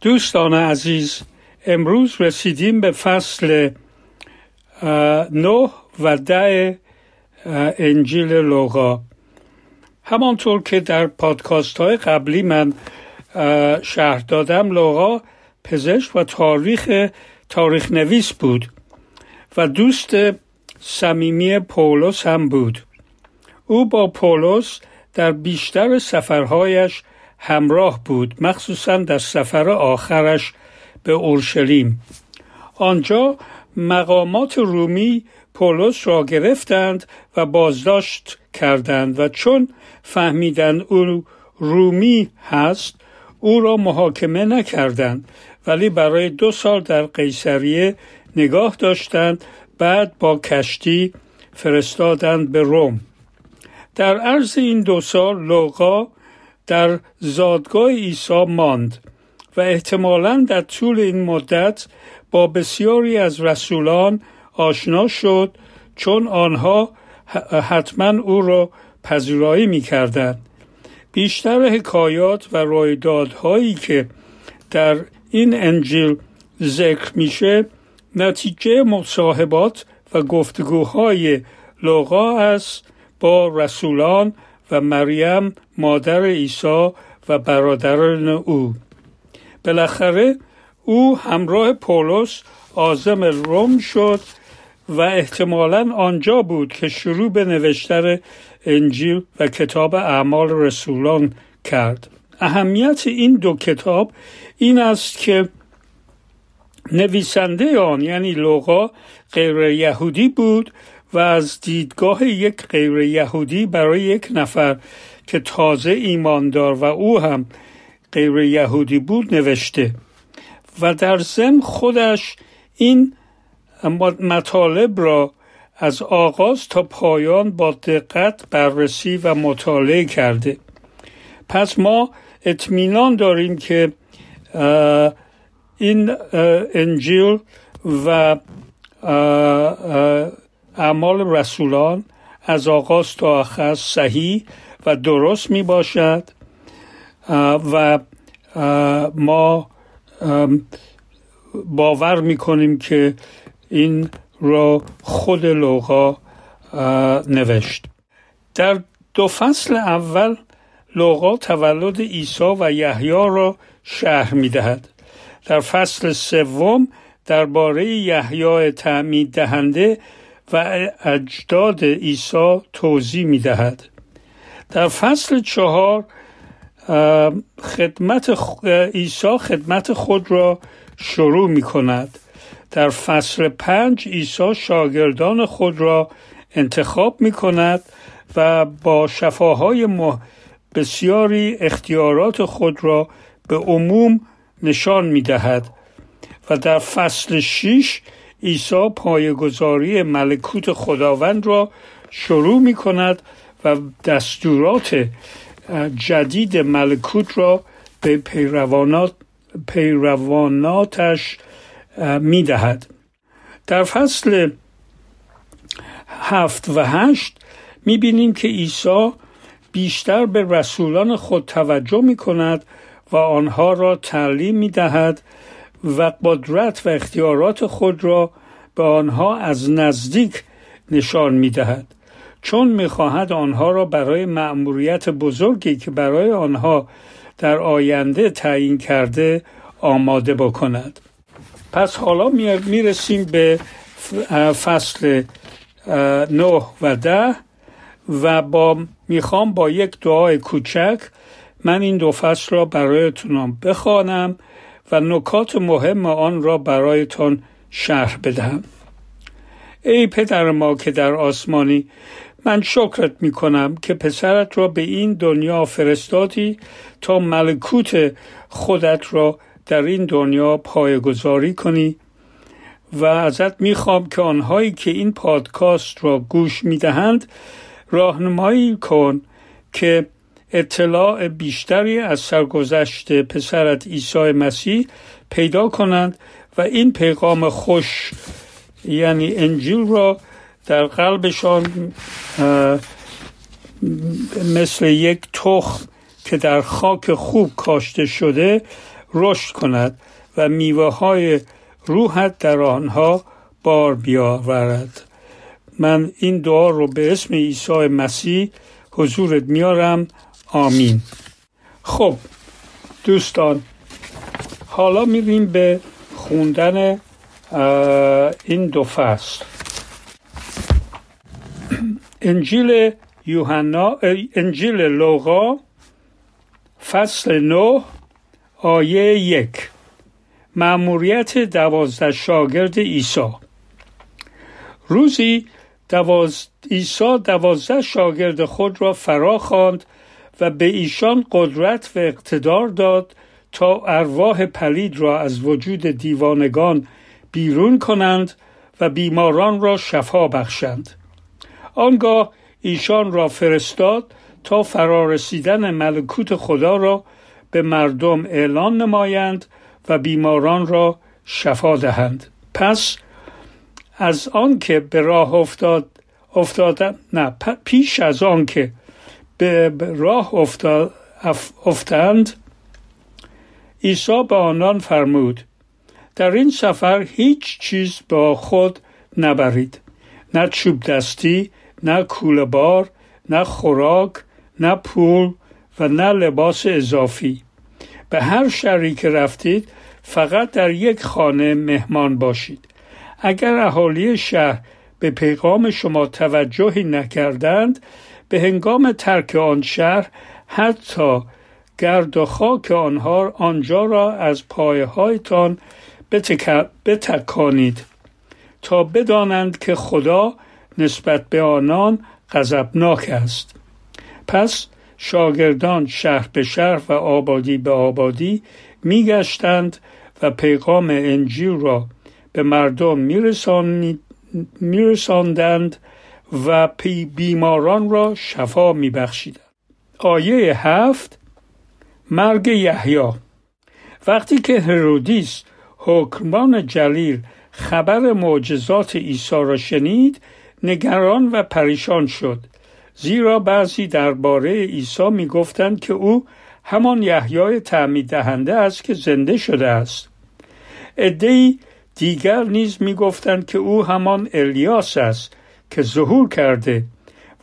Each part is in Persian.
دوستان عزیز امروز رسیدیم به فصل نه و ده انجیل لوقا. همانطور که در پادکاست های قبلی من شهر دادم لوقا پزشک و تاریخ تاریخ نویس بود و دوست صمیمی پولس هم بود. او با پولس در بیشتر سفرهایش همراه بود مخصوصا در سفر آخرش به اورشلیم. آنجا مقامات رومی پولس را گرفتند و بازداشت کردند و چون فهمیدند او رومی هست او را محاکمه نکردند ولی برای دو سال در قیصریه نگاه داشتند بعد با کشتی فرستادند به روم. در عرض این دو سال لوقا در زادگاه عیسی ماند و احتمالا در طول این مدت با بسیاری از رسولان آشنا شد چون آنها حتما او را پذیرایی می کردند. بیشتر حکایات و رویدادهایی که در این انجیل ذکر میشه نتیجه مصاحبات و گفتگوهای لوقا است با رسولان و مریم مادر عیسی و برادران او. بالاخره او همراه پولس آزم روم شد و احتمالا آنجا بود که شروع به نوشتن انجیل و کتاب اعمال رسولان کرد. اهمیت این دو کتاب این است که نویسنده آن یعنی لوقا غیر یهودی بود و از دیدگاه یک غیر یهودی برای یک نفر که تازه ایماندار و او هم غیر یهودی بود نوشته. و در ضمن خودش این مطالب را از آغاز تا پایان با دقت بررسی و مطالعه کرده. پس ما اطمینان داریم که این انجیل و اعمال رسولان از آغاز تا آخر صحیح و درست می باشد و ما باور می کنیم که این را خود لوقا نوشت. در دو فصل اول لوقا تولد عیسی و یحیی را شهر می دهد در فصل سوم درباره یحیی تعمید دهنده و اجداد عیسی توضیح می دهد. در فصل چهار خدمت عیسی خدمت خود را شروع می کند. در فصل پنج عیسی شاگردان خود را انتخاب می کند و با شفاهای بسیاری اختیارات خود را به عموم نشان می دهد و در فصل شیش عیسی پایگذاری ملکوت خداوند را شروع می کند و دستورات جدید ملکوت را به پیروانات پیرواناتش می دهد. در فصل هفت و هشت می بینیم که عیسی بیشتر به رسولان خود توجه می کند و آنها را تعلیم می دهد و قدرت و اختیارات خود را به آنها از نزدیک نشان می دهد چون می خواهد آنها را برای مأموریت بزرگی که برای آنها در آینده تعیین کرده آماده بکند. پس حالا می رسیم به فصل نه و ده و با می‌خوام با یک دعای کوچک من این دو فصل را برایتون بخوانم. و نکات مهم آن را برایتان شرح بدهم. ای پدر ما که در آسمانی من شکرت می کنم که پسرت را به این دنیا فرستادی تا ملکوت خودت را در این دنیا پایگذاری کنی و ازت می‌خوام که آنهایی که این پادکاست را گوش می‌دهند راهنمایی کن که اطلاع بیشتری از سرگذشت پسرت عیسی مسیح پیدا کنند و این پیغام خوش یعنی انجیل را در قلبشان مثل یک تخم که در خاک خوب کاشته شده رشد کند و میوه های روحت در آنها بار بیاورد. من این دعا رو به اسم عیسی مسیح حضورت میارم. آمین. خب دوستان حالا میریم به خوندن این دو فصل. انجیل یوحنا انجیل لوقا فصل نه آیه یک. معموریت دوازده شاگرد عیسی. روزی. عیسی دوازده شاگرد خود را فرا خواند و به ایشان قدرت و اقتدار داد تا ارواح پلید را از وجود دیوانگان بیرون کنند و بیماران را شفا بخشند. آنگاه ایشان را فرستاد تا فرارسیدن ملکوت خدا را به مردم اعلان نمایند و بیماران را شفا دهند. پس از آنکه به راه افتاد افتادن نه پیش از آنکه به راه افتاد افتند. عیسی به آنان فرمود در این سفر هیچ چیز با خود نبرید. نه چوب دستی نه کوله بار نه خوراک نه پول و نه لباس اضافی. به هر شهری که رفتید فقط در یک خانه مهمان باشید. اگر اهالی شهر به پیغام شما توجهی نکردند به هنگام ترک آن شهر حتی گرد و خاک آنها آنجا را از پایه هایتان بتکانید تا بدانند که خدا نسبت به آنان غضبناک است. پس شاگردان شهر به شهر و آبادی به آبادی میگشتند و پیغام انجیل را به مردم میرساندند و بیماران را شفا میبخشیدند آیه هفت مرگ یحیی. وقتی که هرودیس حکمان جلیل خبر معجزات عیسی را شنید نگران و پریشان شد. زیرا بعضی درباره عیسی می‌گفتند که او همان یحیای تعمید دهنده است که زنده شده است. عدهای دیگر نیز می‌گفتند که او همان الیاس است که ظهور کرده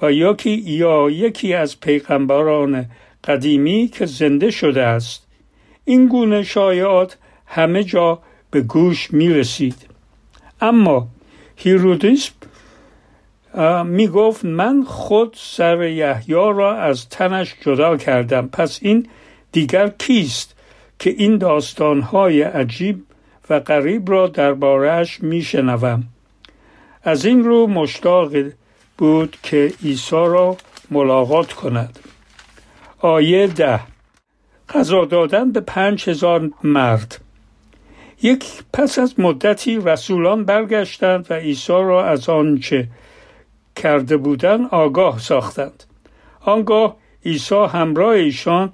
و یکی یا یکی از پیغمبران قدیمی که زنده شده است. این گونه شایعات همه جا به گوش می رسید اما هیرودیس می گفت من خود سر یحیی را از تنش جدا کردم. پس این دیگر کیست که این داستانهای عجیب و غریب را دربارهش میشنوم؟ از این رو مشتاق بود که عیسی را ملاقات کند. آیه ده. غذا دادن به پنج هزار مرد. یک پس از مدتی رسولان برگشتند و عیسی را از آنچه کرده بودند آگاه ساختند. آنگاه عیسی همراه ایشان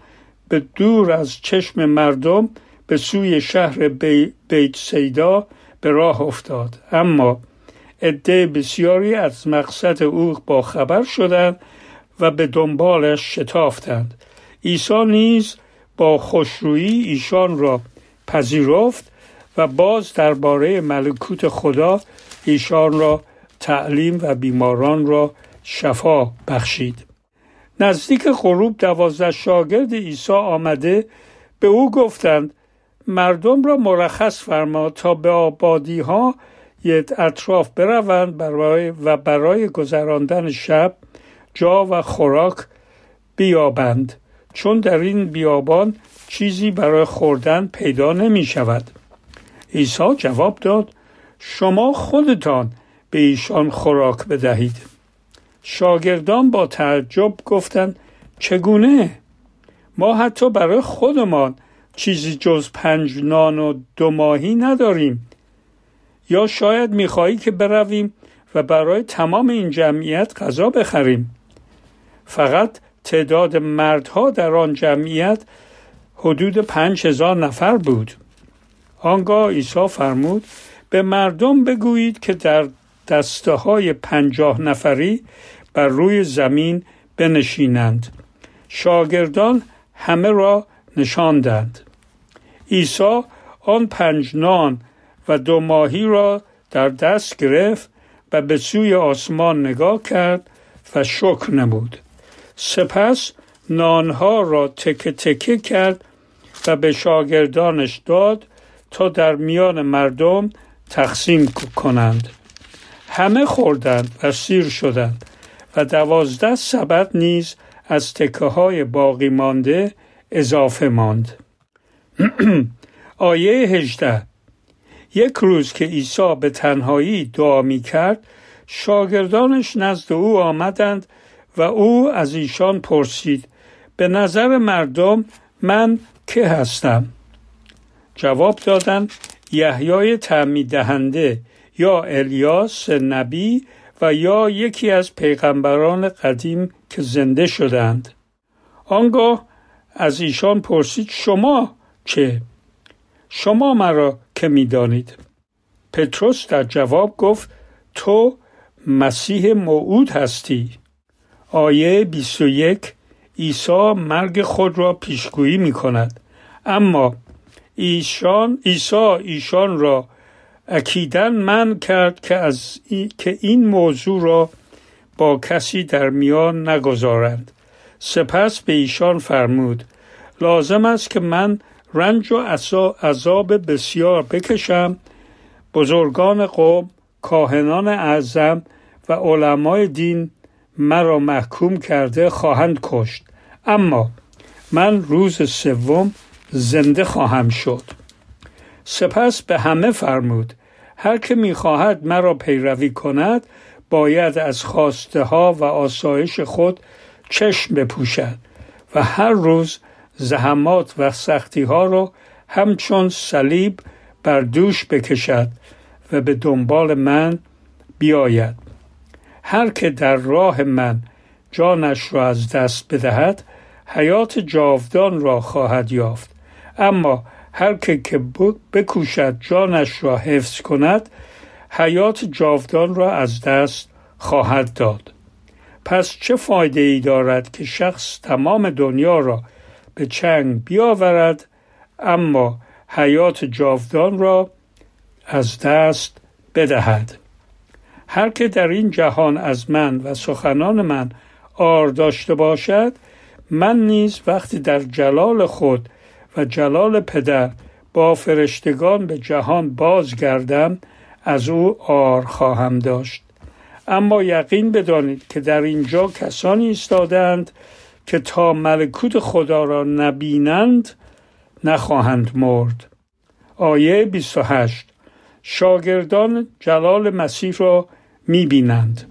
به دور از چشم مردم به سوی شهر بیت سیدا به راه افتاد. اما عده بسیاری از مقصد او با خبر شدند و به دنبالش شتافتند. عیسی نیز با خوشرویی ایشان را پذیرفت و باز درباره ملکوت خدا ایشان را تعلیم و بیماران را شفا بخشید. نزدیک غروب دوازده شاگرد عیسی آمده به او گفتند مردم را مرخص فرما تا به آبادی ها اطراف بروند برای و برای گذراندن شب جا و خوراک بیابند. چون در این بیابان چیزی برای خوردن پیدا نمی شود عیسی جواب داد شما خودتان به ایشان خوراک بدهید. شاگردان با تعجب گفتند چگونه؟ ما حتی برای خودمان چیزی جز پنج نان و دو ماهی نداریم. یا شاید می‌خواهی که برویم و برای تمام این جمعیت غذا بخریم. فقط تعداد مردها در آن جمعیت حدود پنج هزار نفر بود. آنگاه عیسی فرمود به مردم بگویید که در دسته های پنجاه نفری بر روی زمین بنشینند. شاگردان همه را نشاندند. عیسی آن پنج نان و دو ماهی را در دست گرفت و به سوی آسمان نگاه کرد و شکر نمود. سپس نانها را تکه تکه کرد و به شاگردانش داد تا در میان مردم تقسیم کنند. همه خوردند و سیر شدند و دوازده سبد نیز از تکه های باقی مانده اضافه ماند. آیه هجده یک روز که عیسی به تنهایی دعا می کرد شاگردانش نزد او آمدند و او از ایشان پرسید به نظر مردم من که هستم؟ جواب دادند یحیای تعمید دهنده یا الیاس نبی و یا یکی از پیغمبران قدیم که زنده شدند. آنگاه از ایشان پرسید شما چه؟ شما مرا که می‌دانید. پتروس در جواب گفت تو مسیح موعود هستی. آیه 21 عیسی مرگ خود را پیشگویی می کند اما ایشان عیسی ایشان را اکیدن من کرد که از که این موضوع را با کسی در میان نگذارند. سپس به ایشان فرمود لازم است که من رنج و عذاب بسیار بکشم. بزرگان قوم کاهنان اعظم و علمای دین مرا محکوم کرده خواهند کشت. اما من روز سوم زنده خواهم شد. سپس به همه فرمود هر که می‌خواهد مرا پیروی کند باید از خواسته ها و آسایش خود چشم بپوشد و هر روز زحمات و سختی ها را همچون صلیب بر دوش بکشد و به دنبال من بیاید. هر که در راه من جانش را از دست بدهد حیات جاودان را خواهد یافت. اما هر که که بکوشد جانش را حفظ کند حیات جاودان را از دست خواهد داد. پس چه فایده ای دارد که شخص تمام دنیا را به چنگ بیاورد اما حیات جاودان را از دست بدهد. هر که در این جهان از من و سخنان من آر داشته باشد من نیز وقتی در جلال خود و جلال پدر با فرشتگان به جهان بازگردم از او آر خواهم داشت. اما یقین بدانید که در اینجا کسانی ایستادند که تا ملکوت خدا را نبینند نخواهند مرد. آیه 28 شاگردان جلال مسیح را می‌بینند.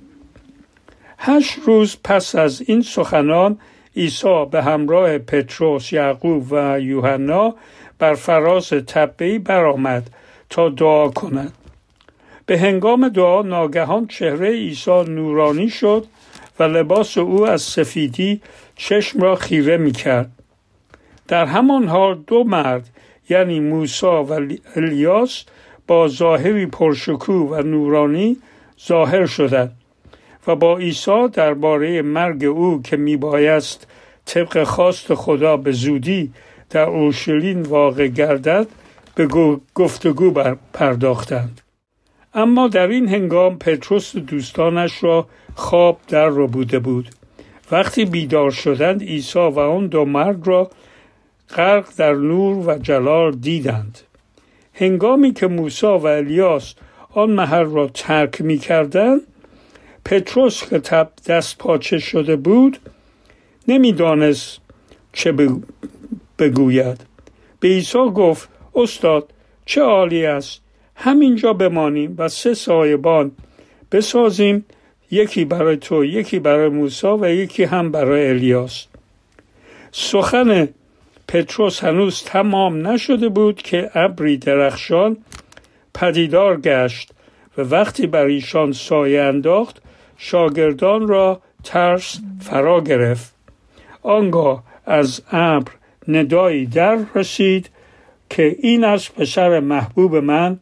هشت روز پس از این سخنان عیسی به همراه پتروس یعقوب و یوحنا بر فراز تپهای برآمد تا دعا کند. به هنگام دعا ناگهان چهره عیسی نورانی شد و لباس او از سفیدی چشم را خیره می کرد. در همان حال دو مرد یعنی موسی و الیاس با ظاهری پرشکوه و نورانی ظاهر شدند و با عیسی درباره مرگ او که میبایست طبق خواست خدا به زودی در اورشلیم واقع گردد به گفتگو پرداختند اما در این هنگام پتروس دوستانش را خواب در رو بوده بود وقتی بیدار شدند عیسی و آن دو مرد را غرق در نور و جلال دیدند. هنگامی که موسی و الیاس آن محل را ترک می کردند پتروس که تب دست پاچه شده بود نمی‌دانست چه بگوید. به عیسی گفت استاد چه عالی است. همینجا بمانیم و سه سایبان بسازیم یکی برای تو یکی برای موسی و یکی هم برای الیاس. سخن پتروس هنوز تمام نشده بود که ابری درخشان پدیدار گشت و وقتی بر ایشان سایه انداخت شاگردان را ترس فرا گرفت. آنگاه از ابر ندایی در رسید که این از پسر محبوب من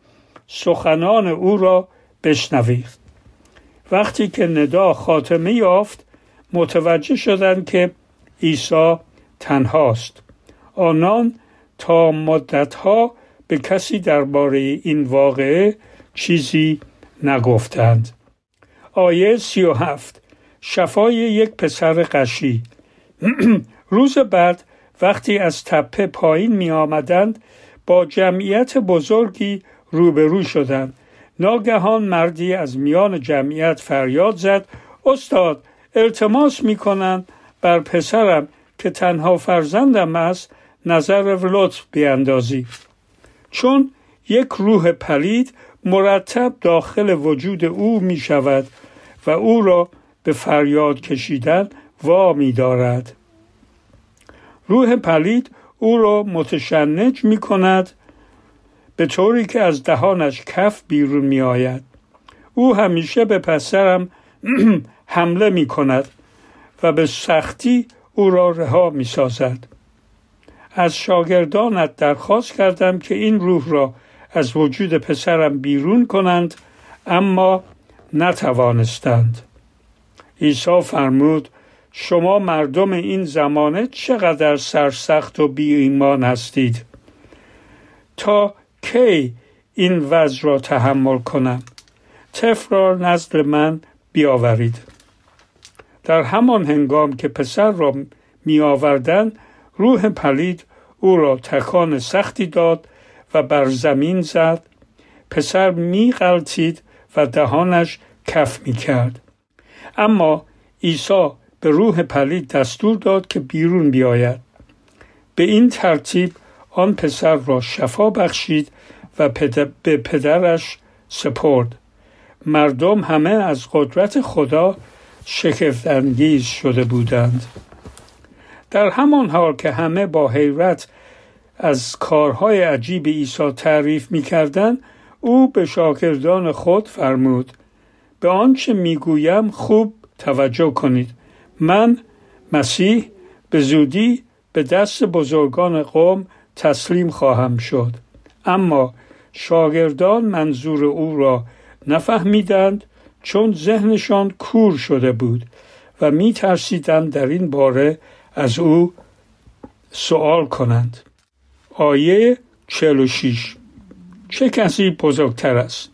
سخنان او را بشنوید. وقتی که ندا خاتمه یافت متوجه شدند که عیسی تنهاست. آنان تا مدتها به کسی درباره این واقعه چیزی نگفتند. آیه سی و هفت شفای یک پسر قشی. روز بعد وقتی از تپه پایین می آمدند با جمعیت بزرگی روبرو شدند. ناگهان مردی از میان جمعیت فریاد زد. استاد التماس می کنند بر پسرم که تنها فرزندم است نظر لطف بیاندازی. چون یک روح پلید مرتب داخل وجود او می شود و او را به فریاد کشیدن وا می دارد. روح پلید او را متشنج می کند به طوری که از دهانش کف بیرون می آید. او همیشه به پسرم حمله می کند و به سختی او را رها می سازد. از شاگردانت درخواست کردم که این روح را از وجود پسرم بیرون کنند اما نتوانستند عیسی فرمود شما مردم این زمانه چقدر سرسخت و بی ایمان هستید تا این وضع را تحمل کنم؟ طفل را نزد من بیاورید. در همان هنگام که پسر را می آوردن روح پلید او را تکان سختی داد و بر زمین زد. پسر می غلطید و دهانش کف می کرد اما عیسی به روح پلید دستور داد که بیرون بیاید. به این ترتیب آن پسر را شفا بخشید و به پدرش سپرد. مردم همه از قدرت خدا شگفت انگیز شده بودند. در همان حال که همه با حیرت از کارهای عجیب عیسی تعریف می کردن، او به شاکردان خود فرمود به آنچه می‌گویم خوب توجه کنید. من مسیح به زودی به دست بزرگان قوم تسلیم خواهم شد. اما شاگردان منظور او را نفهمیدند چون ذهنشان کور شده بود و می ترسیدند در این باره از او سوال کنند. آیه 46 چه کسی بزرگتر است؟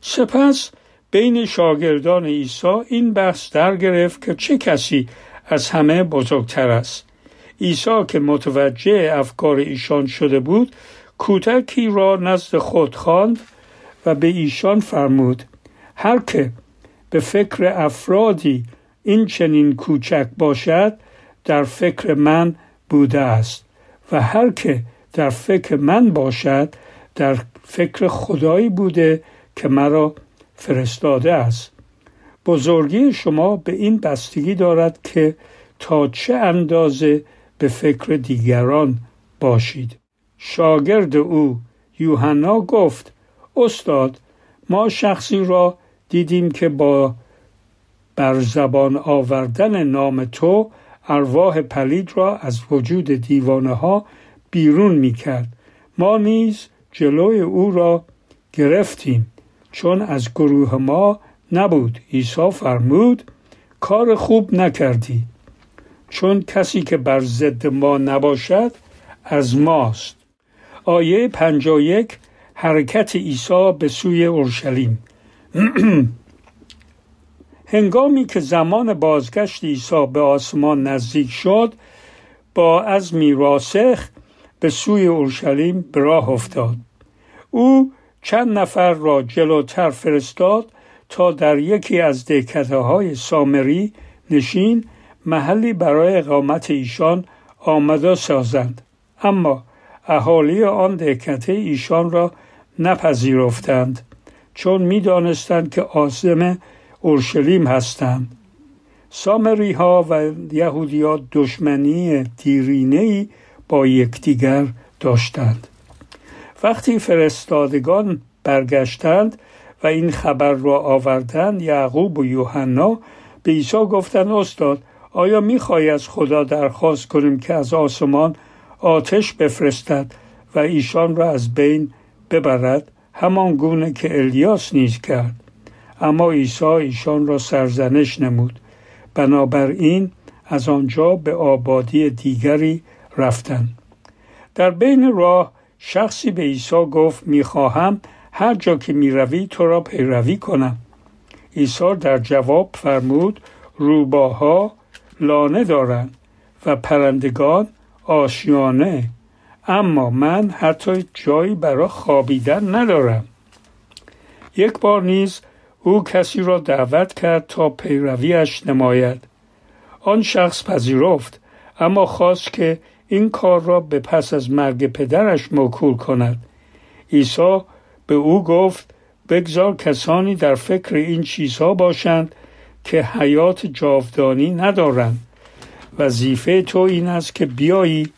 سپس بین شاگردان عیسی این بحث در گرفت که چه کسی از همه بزرگتر است. عیسی که متوجه افکار ایشان شده بود کودکی را نزد خود خواند و به ایشان فرمود هر که به فکر افرادی این چنین کوچک باشد در فکر من بوده است و هر که در فکر من باشد در فکر خدایی بوده که مرا فرستاده است. بزرگی شما به این بستگی دارد که تا چه اندازه به فکر دیگران باشید. شاگرد او یوحنا گفت استاد ما شخصی را دیدیم که با بر زبان آوردن نام تو ارواح پلید را از وجود دیوانه ها بیرون می کرد. ما نیز جلوی او را گرفتیم چون از گروه ما نبود. عیسی فرمود کار خوب نکردی. چون کسی که بر ضد ما نباشد از ماست. آیه یک حرکت عیسی به سوی اورشلیم. هنگامی که زمان بازگشت عیسی به آسمان نزدیک شد با عزمی راسخ به سوی اورشلیم به راه افتاد. او چند نفر را جلوتر فرستاد تا در یکی از دهکده های سامری نشین محلی برای اقامت ایشان آمده سازند. اما اهالی آن دهکده ایشان را نپذیرفتند چون می‌دانستند که آزم اورشلیم هستند. سامری ها و یهودیا دشمنی دیرینه با یکدیگر داشتند. وقتی فرستادگان برگشتند و این خبر را آوردند یعقوب و یوحنا به عیسی گفتند استاد آیا می‌خواهی از خدا درخواست کنیم که از آسمان آتش بفرستد و ایشان را از بین ببرد؟ همان گونه که الیاس نیز کرد. اما عیسی ایشان را سرزنش نمود. بنابراین از آنجا به آبادی دیگری رفتند. در بین راه شخصی به عیسی گفت می‌خواهم هر جا که می‌روی تو را پیروی کنم. عیسی در جواب فرمود روباها لانه دارند و پرندگان آشیانه اما من حتی جایی برای خوابیدن ندارم. یک بار نیز او کسی را دعوت کرد تا پیرویش نماید. آن شخص پذیرفت اما خواست که این کار را به پس از مرگ پدرش موکول کند. عیسی به او گفت بگذار کسانی در فکر این چیزها باشند که حیات جاودانی ندارند. وظیفه تو این است که بیایی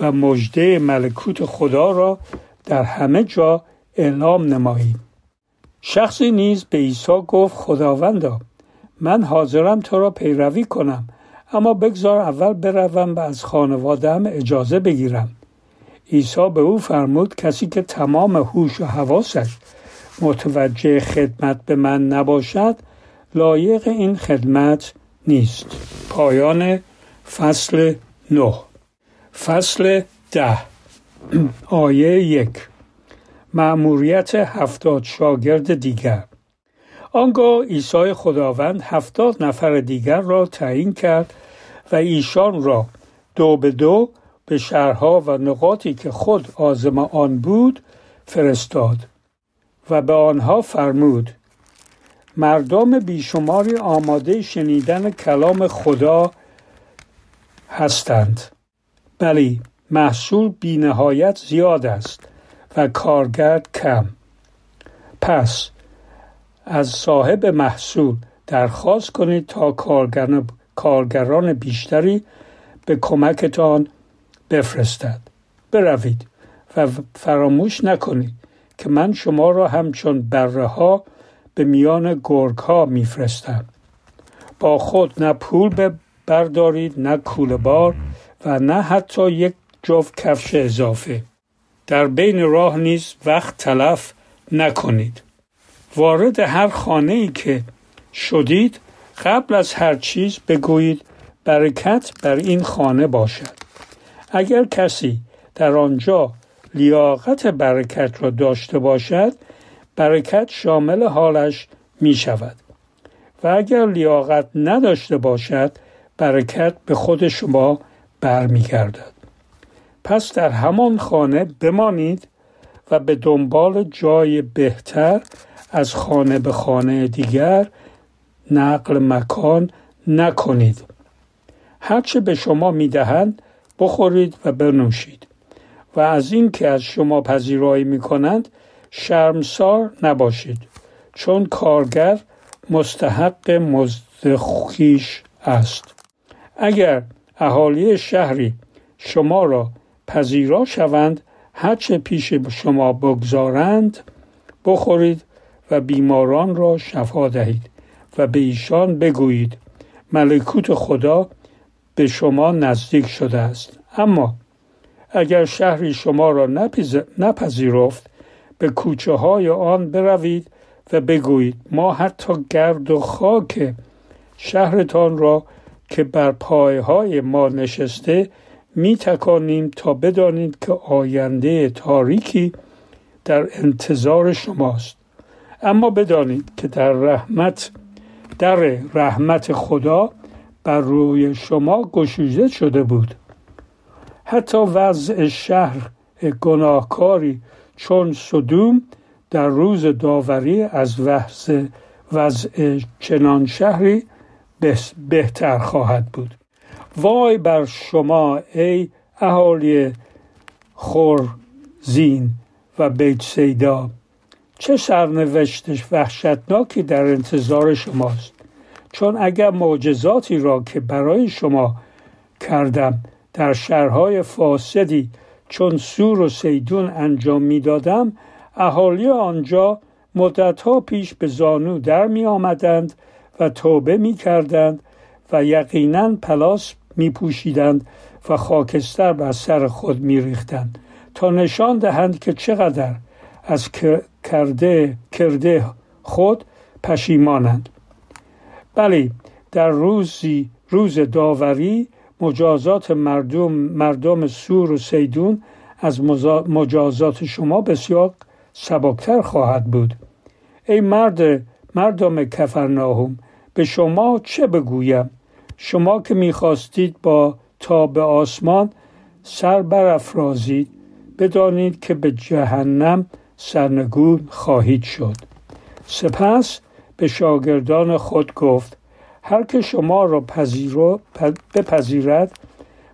و مژده ملکوت خدا را در همه جا اعلام نمایی. شخصی نیز به عیسی گفت خداوندا من حاضرم تو را پیروی کنم اما بگذار اول بروم و از خانوادم اجازه بگیرم. عیسی به او فرمود کسی که تمام هوش و حواسش متوجه خدمت به من نباشد لایق این خدمت نیست. پایان فصل نه. فصل ده. آیه یک. معموریت هفتاد شاگرد دیگر. آنگاه عیسی خداوند هفتاد نفر دیگر را تعیین کرد و ایشان را دو به دو به شهرها و نقاطی که خود آزم آن بود فرستاد و به آنها فرمود مردم بیشماری آماده شنیدن کلام خدا هستند. بلی محصول بینهایت زیاد است و کارگرد کم. پس از صاحب محصول درخواست کنید تا کارگران بیشتری به کمکتان بفرستد. بروید و فراموش نکنید که من شما را همچون بره ها به میان گرگ ها میفرستم. با خود نه پول بردارید نه کوله بار و نه حتی یک جفت کفش اضافه. در بین راه نیز وقت تلف نکنید. وارد هر خانه ای که شدید قبل از هر چیز بگویید برکت بر این خانه باشد. اگر کسی در آنجا لیاقت برکت را داشته باشد برکت شامل حالش می شود و اگر لیاقت نداشته باشد برکت به خود شما برمیگردد. پس در همان خانه بمانید و به دنبال جای بهتر از خانه به خانه دیگر نقل مکان نکنید. هرچه به شما می‌دهند بخورید و بنوشید. و از این که از شما پذیرایی می کنند شرمسار نباشید چون کارگر مستحق مزد است. اگر اهالی شهری شما را پذیرا شوند هرچه پیش شما بگذارند بخورید و بیماران را شفا دهید و به ایشان بگویید ملکوت خدا به شما نزدیک شده است. اما اگر شهری شما را نپذیرفت به کوچه های آن بروید و بگویید ما حتی گرد و خاک شهرتان را که بر های ما نشسته می تکانیم تا بدانید که آینده تاریکی در انتظار شماست. اما بدانید که در رحمت در رحمت خدا بر روی شما گشوده شده بود. حتی وضع شهر گناهکاری چون صدوم در روز داوری از وضع, وضع چنان شهری بهتر خواهد بود. وای بر شما ای اهالی خورزین و بیت سیدا چه سرنوشت وحشتناکی در انتظار شماست. چون اگر معجزاتی را که برای شما کردم در شهرهای فاسدی چون سور و سیدون انجام می‌دادم اهالی آنجا مدتها پیش به زانو در می آمدند و توبه می کردند و یقینا پلاس می پوشیدند و خاکستر بر سر خود می ریختند تا نشان دهند که چقدر از کرده کرده خود پشیمانند. بله در روزی روز داوری مجازات مردم مردم سور و سیدون از مجازات شما بسیار سبکتر خواهد بود. ای مرد مردم کفرناهم به شما چه بگویم؟ شما که می‌خواستید با تا به آسمان سر برافرازید بدانید که به جهنم سرنگون خواهید شد. سپس به شاگردان خود گفت هر که شما را پذیرو بپذیرد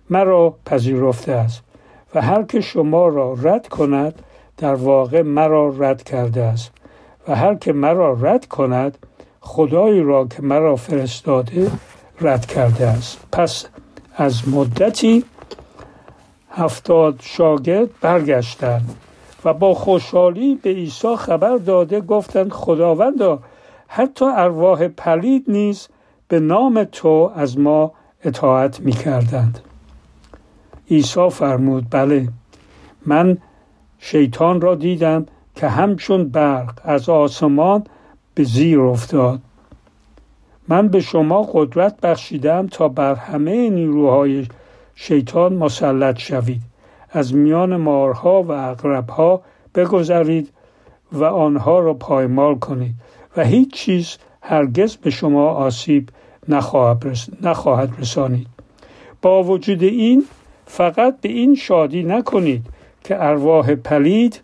مرا پذیرفته است و هر که شما را رد کند در واقع مرا رد کرده است و هر که مرا رد کند خدایی را که مرا فرستاده رد کرده است. پس از مدتی هفتاد شاگرد برگشتند و با خوشحالی به عیسی خبر داده گفتند خداوندا حتی ارواح پلید نیز به نام تو از ما اطاعت می کردند عیسی فرمود بله من شیطان را دیدم که همچون برق از آسمان به زیر افتاد. من به شما قدرت بخشیدم تا بر همه نیروهای شیطان مسلط شوید. از میان مارها و اقربها بگذرید و آنها را پایمال کنید و هیچ چیز هرگز به شما آسیب نخواهد رسانید. با وجود این فقط به این شادی نکنید که ارواح پلید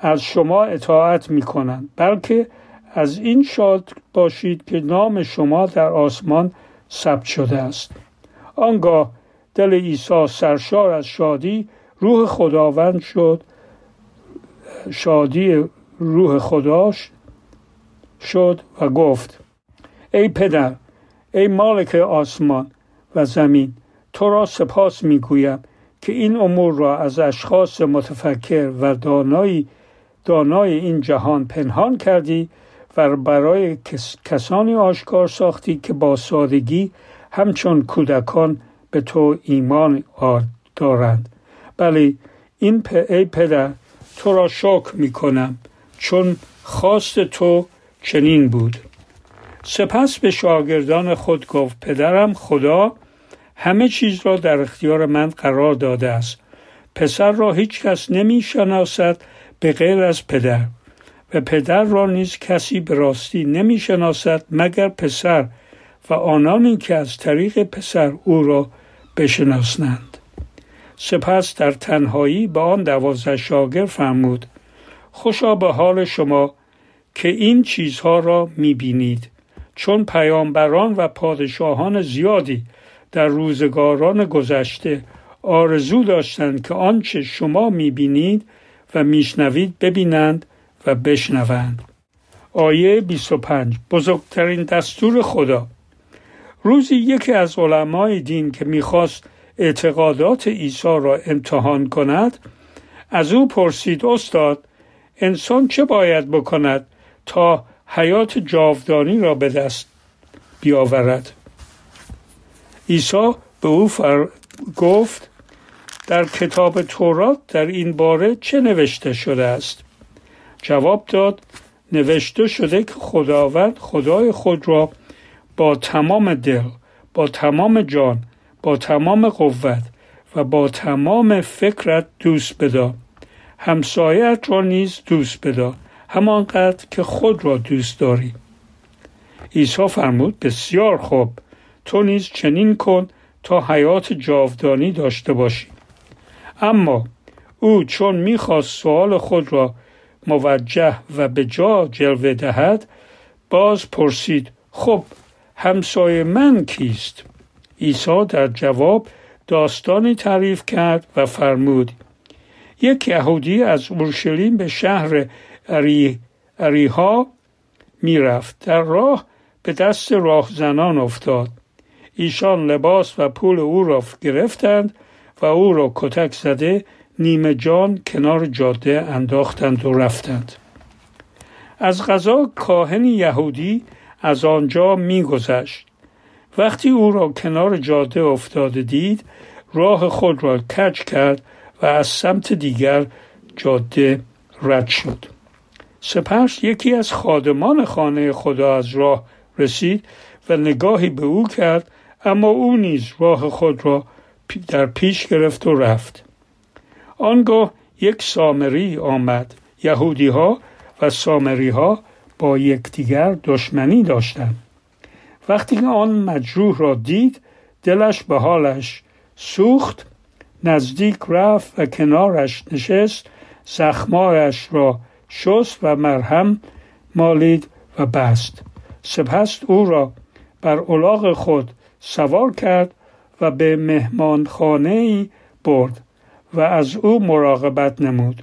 از شما اطاعت می کنند بلکه از این شاد باشید که نام شما در آسمان ثبت شده است. آنگاه دل عیسی سرشار از شادی روح خداوند شد. شادی روح خداش شد و گفت ای پدر ای مالک آسمان و زمین تو را سپاس می‌گویم که این امور را از اشخاص متفکر و دانایی دانای این جهان پنهان کردی و برای کسانی آشکار ساختی که با سادگی همچون کودکان به تو ایمان دارند. بله این ای پدر تو را شکر می کنم چون خواست تو چنین بود. سپس به شاگردان خود گفت پدرم خدا همه چیز را در اختیار من قرار داده است. پسر را هیچ کس نمی شناسد به غیر از پدر و پدر را نیز کسی به راستی نمی شناسد مگر پسر و آنانی که از طریق پسر او را بشناسند. سپس در تنهایی به آن دوازده شاگرد فرمود خوشا به حال شما که این چیزها را می بینید. چون پیامبران و پادشاهان زیادی در روزگاران گذشته آرزو داشتند که آنچه شما می بینید و میشنوید ببینند و بشنوند. آیه 25 بزرگترین دستور خدا. روزی یکی از علمای دین که می‌خواست اعتقادات عیسی را امتحان کند از او پرسید استاد انسان چه باید بکند تا حیات جاودانی را به دست بیاورد. عیسی به او فر... گفت در کتاب تورات در این باره چه نوشته شده است؟ جواب داد نوشته شده که خداوند خدای خود را با تمام دل با تمام جان با تمام قوت و با تمام فکرت دوست بدا همسایت را نیز دوست بدا همانقدر که خود را دوست داری. عیسی فرمود بسیار خوب تو نیز چنین کن تا حیات جاودانی داشته باشی. اما او چون می‌خواست سوال خود را موجه و به جا جلوه دهد باز پرسید خب همسایه من کیست؟ عیسی در جواب داستانی تعریف کرد و فرمود یک یهودی از اورشلیم به شهر اری، اریها می‌رفت. در راه به دست راهزنان افتاد. ایشان لباس و پول او را گرفتند و او را کتک زده نیمه جان کنار جاده انداختند و رفتند. از غذا کاهن یهودی از آنجا میگذشت. وقتی او را کنار جاده افتاده دید راه خود را کج کرد و از سمت دیگر جاده رد شد. سپس یکی از خادمان خانه خدا از راه رسید و نگاهی به او کرد اما او نیز راه خود را در پیش گرفت و رفت. آنگاه یک سامری آمد یهودی ها و سامری ها با یکدیگر دشمنی داشتند. وقتی آن مجروح را دید دلش به حالش سوخت نزدیک رفت و کنارش نشست زخمایش را شست و مرهم مالید و بست. سپس او را بر الاغ خود سوار کرد و به مهمانخانه ای برد و از او مراقبت نمود.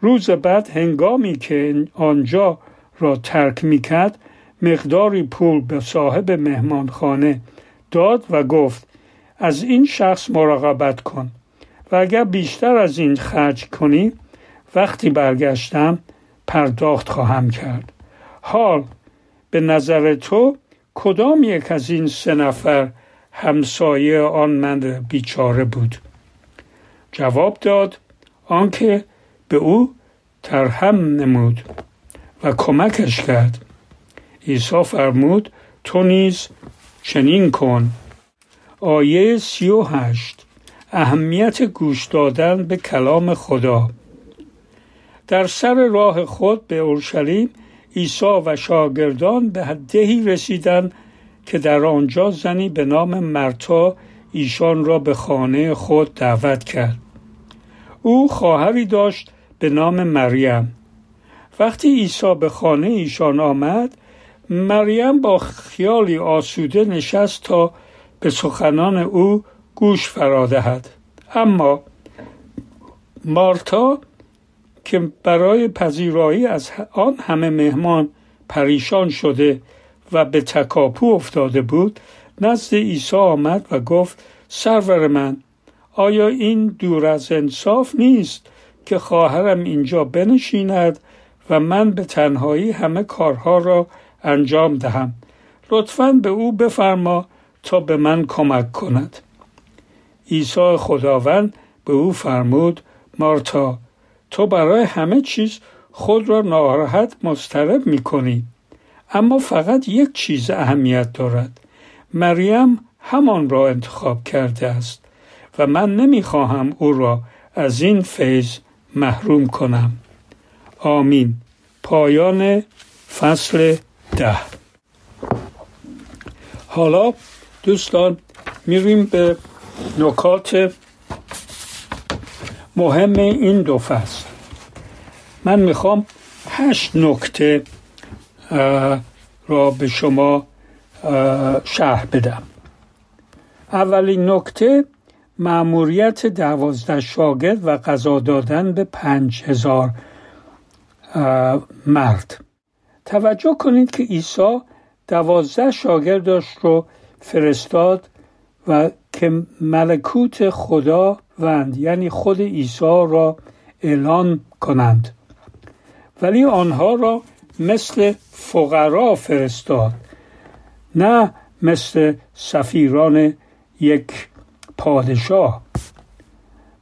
روز بعد هنگامی که آنجا را ترک می کرد مقداری پول به صاحب مهمانخانه داد و گفت از این شخص مراقبت کن و اگر بیشتر از این خرج کنی وقتی برگشتم پرداخت خواهم کرد. حال به نظر تو کدام یک از این سه نفر همسایه آن من بیچاره بود؟ جواب داد آنکه به او ترهم نمود و کمکش کرد. عیسی فرمود تو نیز چنین کن. آیه سی و هشت اهمیت گوش دادن به کلام خدا. در سر راه خود به اورشلیم عیسی و شاگردان به دهی رسیدند که در آنجا زنی به نام مرتا ایشان را به خانه خود دعوت کرد. او خواهری داشت به نام مریم. وقتی عیسی به خانه ایشان آمد مریم با خیالی آسوده نشست تا به سخنان او گوش فرادهد اما مارتا که برای پذیرایی از آن همه مهمان پریشان شده و به تکاپو افتاده بود نزد عیسی آمد و گفت سرور من آیا این دور از انصاف نیست که خواهرم اینجا بنشیند و من به تنهایی همه کارها را انجام دهم؟ لطفا به او بفرما تا به من کمک کند. عیسی خداوند به او فرمود مارتا تو برای همه چیز خود را ناراحت مسترب می کنی اما فقط یک چیز اهمیت دارد. مریم همان را انتخاب کرده است و من نمی‌خواهم او را از این فیض محروم کنم. آمین. پایان فصل ده. حالا دوستان میریم به نکات مهم این دو فصل. من می‌خوام هشت نکته را به شما شرح بدم. اولین نکته معموریت دوازده شاگرد و قضا دادن به پنج هزار مرد. توجه کنید که عیسی دوازده شاگردش رو فرستاد و که ملکوت خدا وند یعنی خود عیسی را اعلان کنند ولی آنها را مثل فقرا فرستاد نه مثل سفیران یک پادشاه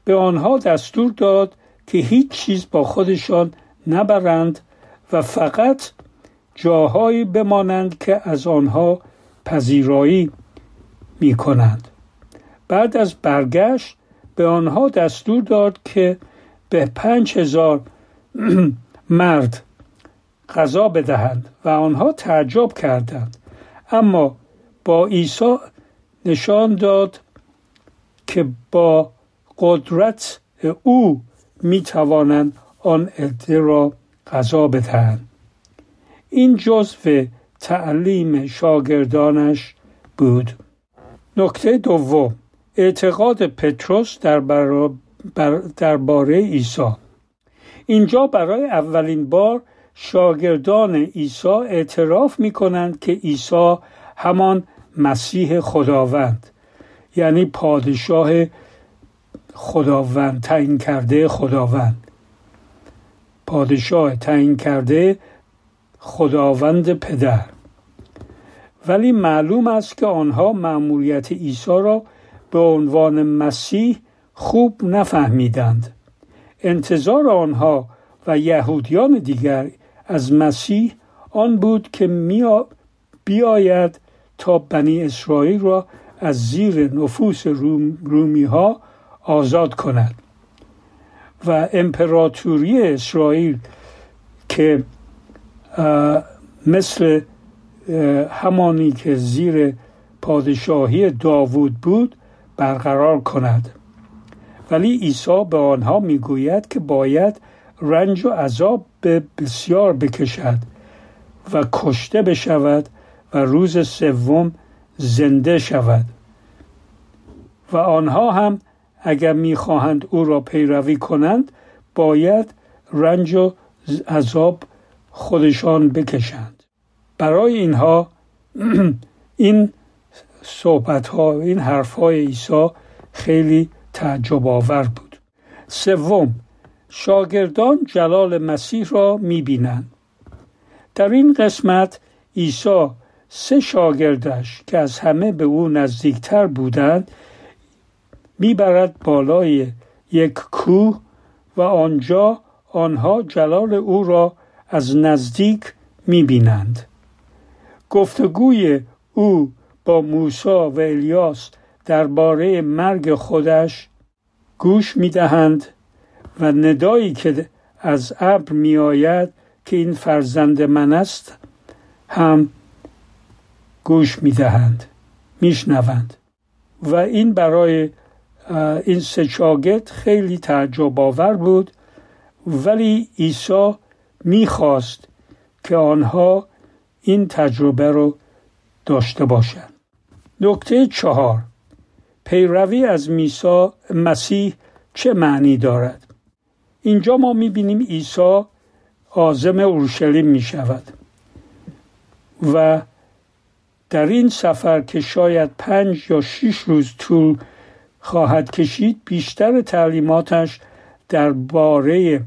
به آنها دستور داد که هیچ چیز با خودشان نبرند و فقط جاهایی بمانند که از آنها پذیرایی می کنند. بعد از برگشت به آنها دستور داد که به پنج هزار مرد غذا بدهند و آنها تعجب کردند. اما با عیسی نشان داد که با قدرت او می توانند آن عده را غذا بدهند. این جزو تعلیم شاگردانش بود. نکته دوم. اعتقاد پتروس در درباره عیسی. اینجا برای اولین بار شاگردان عیسی اعتراف می کنند که عیسی همان مسیح خداوند یعنی پادشاه خداوند تعیین کرده خداوند. پادشاه تعیین کرده خداوند پدر. ولی معلوم است که آنها مأموریت عیسی را به عنوان مسیح خوب نفهمیدند. انتظار آنها و یهودیان دیگر از مسیح آن بود که بیاید تا بنی اسرائیل را از زیر نفوس رومی ها آزاد کند. و امپراتوری اسرائیل که مثل همانی که زیر پادشاهی داوود بود برقرار کند. ولی عیسی به آنها می‌گوید که باید رنج و عذاب به بسیار بکشد و کشته بشود و روز سوم زنده شود. و آنها هم اگر می‌خواهند او را پیروی کنند باید رنج و عذاب خودشان بکشند. برای اینها این صحبت ها این حرف های عیسی خیلی تعجب آور بود. سوم شاگردان جلال مسیح را می‌بینند. در این قسمت عیسی سه شاگردش که از همه به او نزدیکتر بودند می‌برد بالای یک کوه و آنجا آنها جلال او را از نزدیک می‌بینند. گفتگوی او با موسی و الیاس درباره مرگ خودش گوش می‌دهند و ندایی که از ابر میآید که این فرزند من است هم گوش می‌دهند میشنوند. و این برای این سه خیلی تعجب آور بود ولی عیسی می‌خواست که آنها این تجربه رو داشته باشند. نکته چهار. پیروی از میسا مسیح چه معنی دارد؟ اینجا ما می‌بینیم عیسی عازم اورشلیم می شود و در این سفر که شاید پنج یا شش روز طول خواهد کشید بیشتر تعلیماتش درباره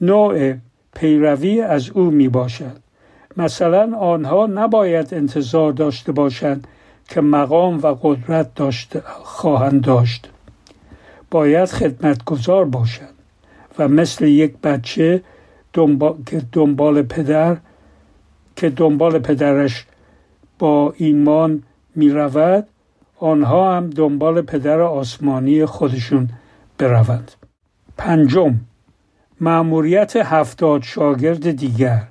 نوع پیروی از او می باشد مثلا آنها نباید انتظار داشته باشند که مقام و قدرت داشت خواهند داشت. باید خدمتگذار باشند و مثل یک بچه دنبال، که دنبال پدر که دنبال پدرش با ایمان می رود آنها هم دنبال پدر آسمانی خودشون بروند. پنجم معموریت هفتاد شاگرد دیگر.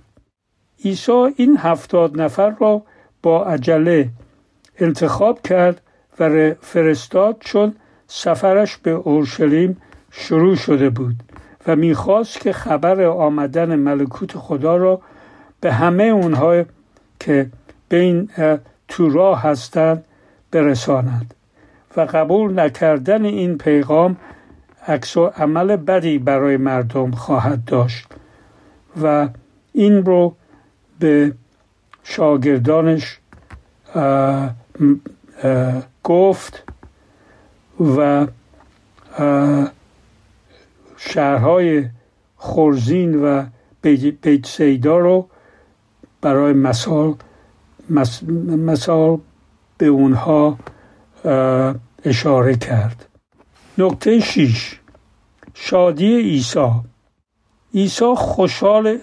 عیسی این هفتاد نفر را با عجله انتخاب کرد و فرستاد چون سفرش به اورشلیم شروع شده بود و می‌خواست که خبر آمدن ملکوت خدا را به همه اونها که بین تو راه هستند برساند و قبول نکردن این پیغام عکس و عمل بدی برای مردم خواهد داشت و این رو به شاگردانش گفت و شهرهای خورزین و بیت سیدا رو برای مثال مثال به اونها اشاره کرد. نکته شیش شادی عیسی. عیسی خوشحال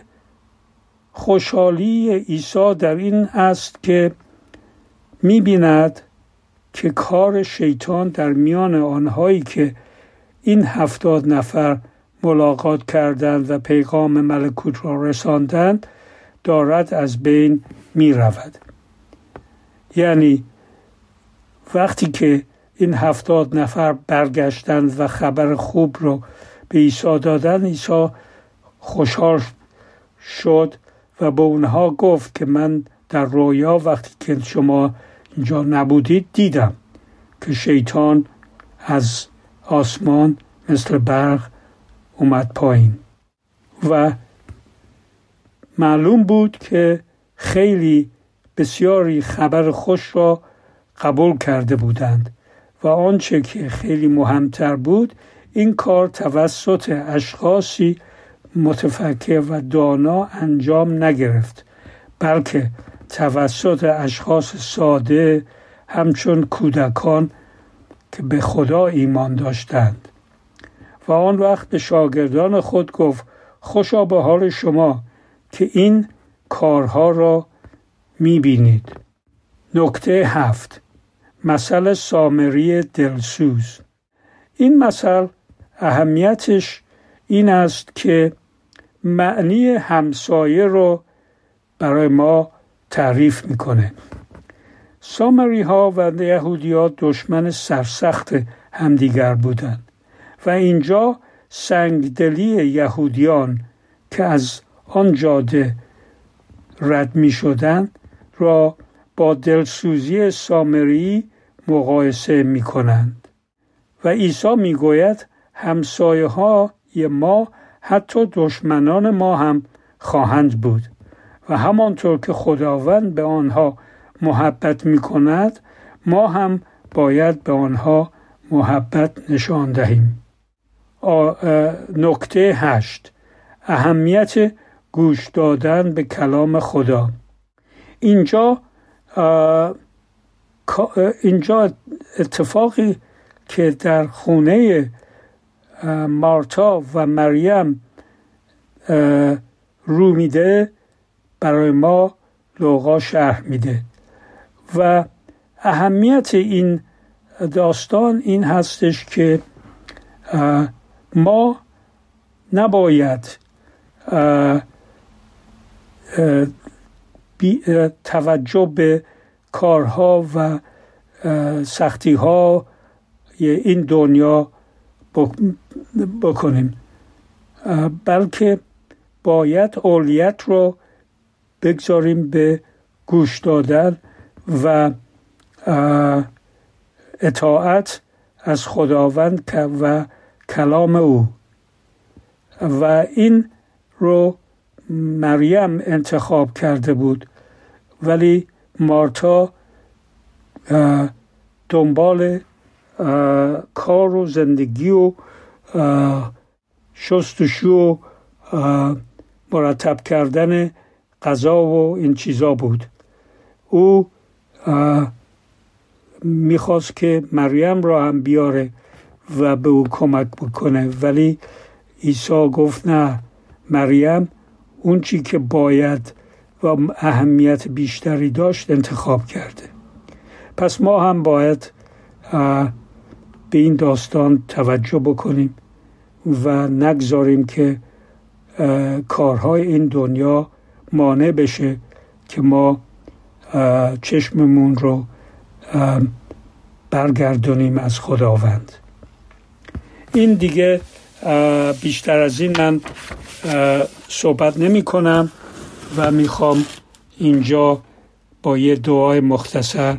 خوشحالی عیسی در این است که می‌بیند که کار شیطان در میان آنهایی که این هفتاد نفر ملاقات کردند و پیغام ملکوت را رساندند دارد از بین می رود. یعنی وقتی که این هفتاد نفر برگشتند و خبر خوب رو به عیسی دادن عیسی خوشحال شد و به اونها گفت که من در رویا وقتی که شما اینجا نبودید دیدم که شیطان از آسمان مثل برق اومد پایین. و معلوم بود که خیلی بسیاری خبر خوش را قبول کرده بودند. و آنچه که خیلی مهمتر بود این کار توسط اشخاصی متفکر و دانا انجام نگرفت بلکه توسط اشخاص ساده همچون کودکان که به خدا ایمان داشتند. و آن وقت به شاگردان خود گفت خوشا به حال شما که این کارها را می‌بینید. نکته هفت. مثل سامری دلسوز. این مثل اهمیتش این است که معنی همسایه رو برای ما تعریف می‌کنه. سامری ها و یهودی ها دشمن سرسخت همدیگر بودند و اینجا سنگدلی یهودیان که از آن جاده رد می شدن را با دلسوزی سامری مقایسه می کنند و عیسی می گوید همسایه های ما حتی دشمنان ما هم خواهند بود. و همانطور که خداوند به آنها محبت می کند ما هم باید به آنها محبت نشان دهیم. نکته هشت. اهمیت گوش دادن به کلام خدا. اینجا اینجا اتفاقی که در خونه مارتا و مریم رو میده برای ما لوقا شرح میده. و اهمیت این داستان این هستش که ما نباید توجه به کارها و سختی ها این دنیا بکنیم. بلکه باید اولیت رو بگذاریم به گوش دادن و اطاعت از خداوند و کلام او. و این رو مریم انتخاب کرده بود. ولی مارتا دنبال کار و زندگی و شستشو و مرتب کردن غذا و این چیزا بود. او می‌خواست که مریم را هم بیاره و به او کمک بکنه. ولی عیسی گفت نه مریم اون چی که باید و اهمیت بیشتری داشت انتخاب کرده. پس ما هم باید به این داستان توجه بکنیم و نگذاریم که کارهای این دنیا مانع بشه که ما چشممون رو برگردونیم از خداوند. این دیگه بیشتر از این من صحبت نمی کنم و می‌خوام اینجا با یه دعای مختصر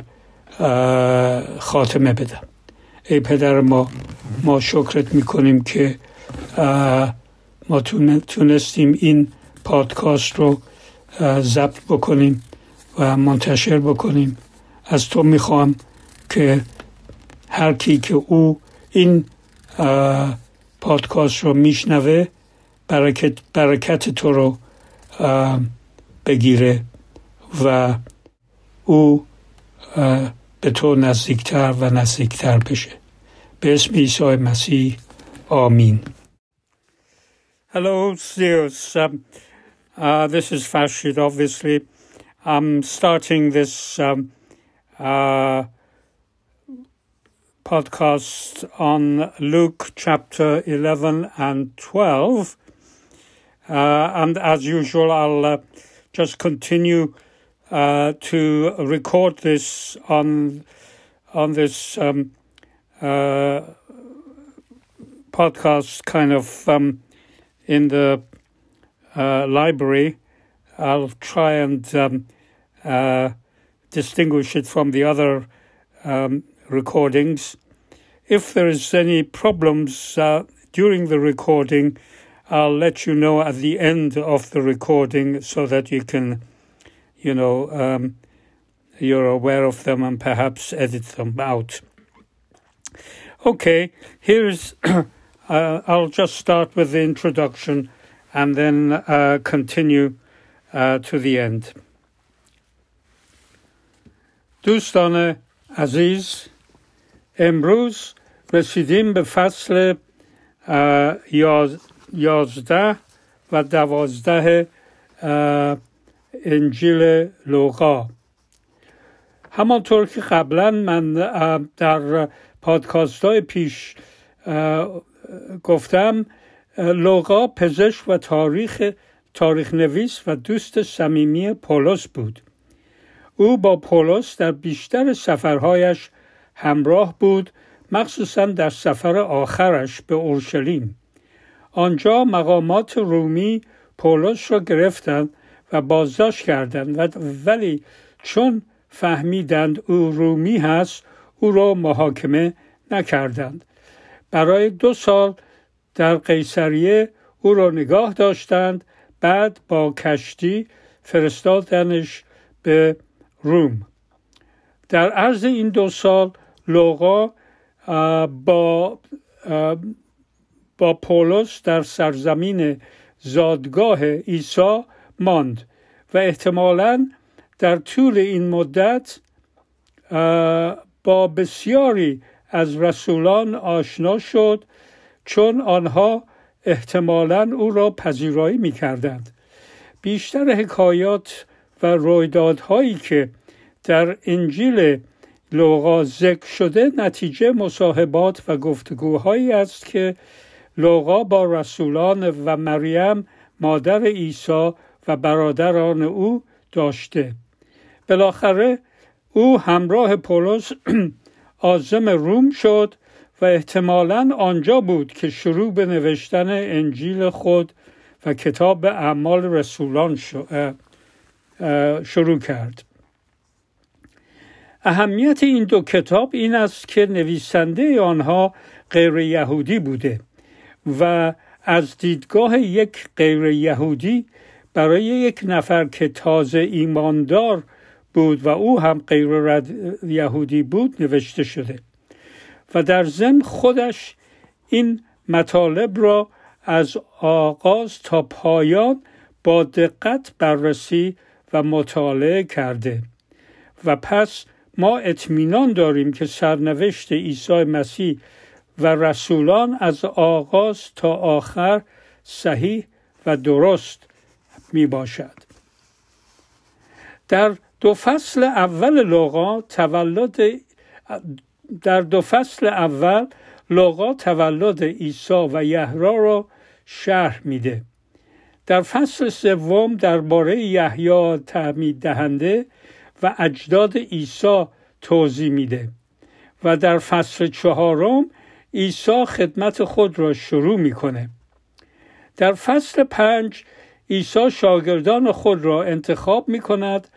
خاتمه بدم. ای پدر ما ما شکرت می‌کنیم که ما تونستیم این پادکاست رو ضبط بکنیم و منتشر بکنیم. از تو می‌خوام که هر کی که او این پادکاست رو میشنوه برکت, برکت تو رو بگیره و او به تو نزدیکتر و نزدیکتر بشه. به اسم عیسی مسیح آمین. Hello, Zeus. Um, uh, this is Farshid, obviously. I'm starting this um, uh, podcast on Luke chapter 11 and 12. Uh, and as usual, I'll uh, just continue uh, to record this on on this um, uh, podcast kind of um, in the uh, library. I'll try and um, uh, distinguish it from the other um, recordings. If there is any problems during the recording, I'll let you know at the end of the recording so that you can, you know, um, you're aware of them and perhaps edit them out. Okay, here's, uh, I'll just start with the introduction and then uh, continue uh, to the end. دوستان عزیز امروز رسیدیم به فصل یاز یازده و دوازده انجیل لوقا همانطور که قبلا من در پادکاست های پیش گفتم لوقا پزشک و تاریخ تاریخ نویس و دوست صمیمی پولس بود. او با پولس در بیشتر سفرهایش همراه بود مخصوصا در سفر آخرش به اورشلیم. آنجا مقامات رومی پولس را گرفتند و بازداشت کردند ولی چون فهمیدند او رومی هست او را محاکمه نکردند. برای دو سال در قیصریه او را نگاه داشتند بعد با کشتی فرستادنش به روم. در عرض این دو سال لوقا با با پولس در سرزمین زادگاه عیسی ماند و احتمالا در طول این مدت با بسیاری از رسولان آشنا شد چون آنها احتمالا او را پذیرایی می کردند. بیشتر حکایات و رویدادهایی که در انجیل لوقا ذکر شده نتیجه مصاحبات و گفتگوهایی است که لوقا با رسولان و مریم مادر عیسی و برادران او داشته بالاخره او همراه پولس آزم روم شد و احتمالا آنجا بود که شروع به نوشتن انجیل خود و کتاب اعمال رسولان شروع کرد. اهمیت این دو کتاب این است که نویسنده آنها غیر یهودی بوده و از دیدگاه یک غیر یهودی برای یک نفر که تازه ایماندار بود و او هم غیر یهودی بود نوشته شده. و در ضمن خودش این مطالب را از آغاز تا پایان با دقت بررسی و مطالعه کرده و پس ما اطمینان داریم که سرنوشت عیسی مسیح و رسولان از آغاز تا آخر صحیح و درست می باشد. در دو فصل اول لغا تولد در دو فصل اول لغا تولد عیسی و یهرا را شرح میده. در فصل سوم درباره یحیی تعمید دهنده و اجداد عیسی توضیح میده و در فصل چهارم عیسی خدمت خود را شروع می‌کنه. در فصل پنج عیسی شاگردان خود را انتخاب می کند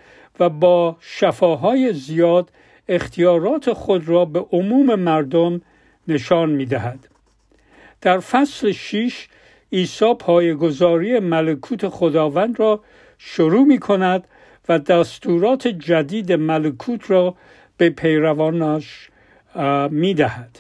و با شفاهای زیاد اختیارات خود را به عموم مردم نشان می دهد. در فصل 6 عیسی پایگذاری ملکوت خداوند را شروع می کند و دستورات جدید ملکوت را به پیروانش می دهد.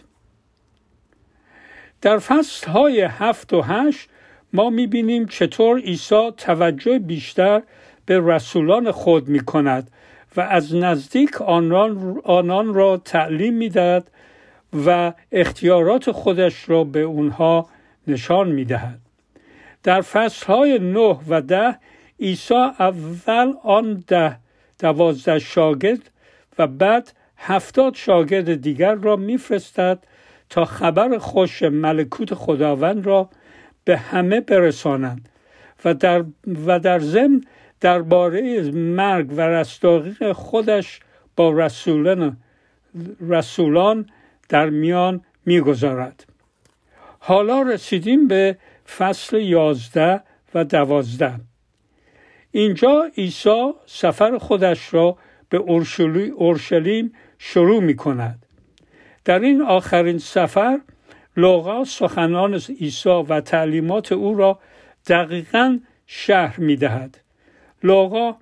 در فصل های هفت و هشت ما می بینیم چطور عیسی توجه بیشتر به رسولان خود می کند و از نزدیک آنان, آنان را تعلیم می‌دهد و اختیارات خودش را به اونها نشان می دهد. در های نه و ده عیسی اول آن ده دوازده شاگرد و بعد هفتاد شاگرد دیگر را میفرستد تا خبر خوش ملکوت خداوند را به همه برسانند و در, و در ضمن درباره مرگ و رستاقی خودش با رسولان, رسولان در میان می‌گذارد. حالا رسیدیم به فصل یازده و دوازده. اینجا عیسی سفر خودش را به اورشلیم شروع می کند در این آخرین سفر لوقا سخنان عیسی و تعلیمات او را دقیقا شهر می دهد لوقا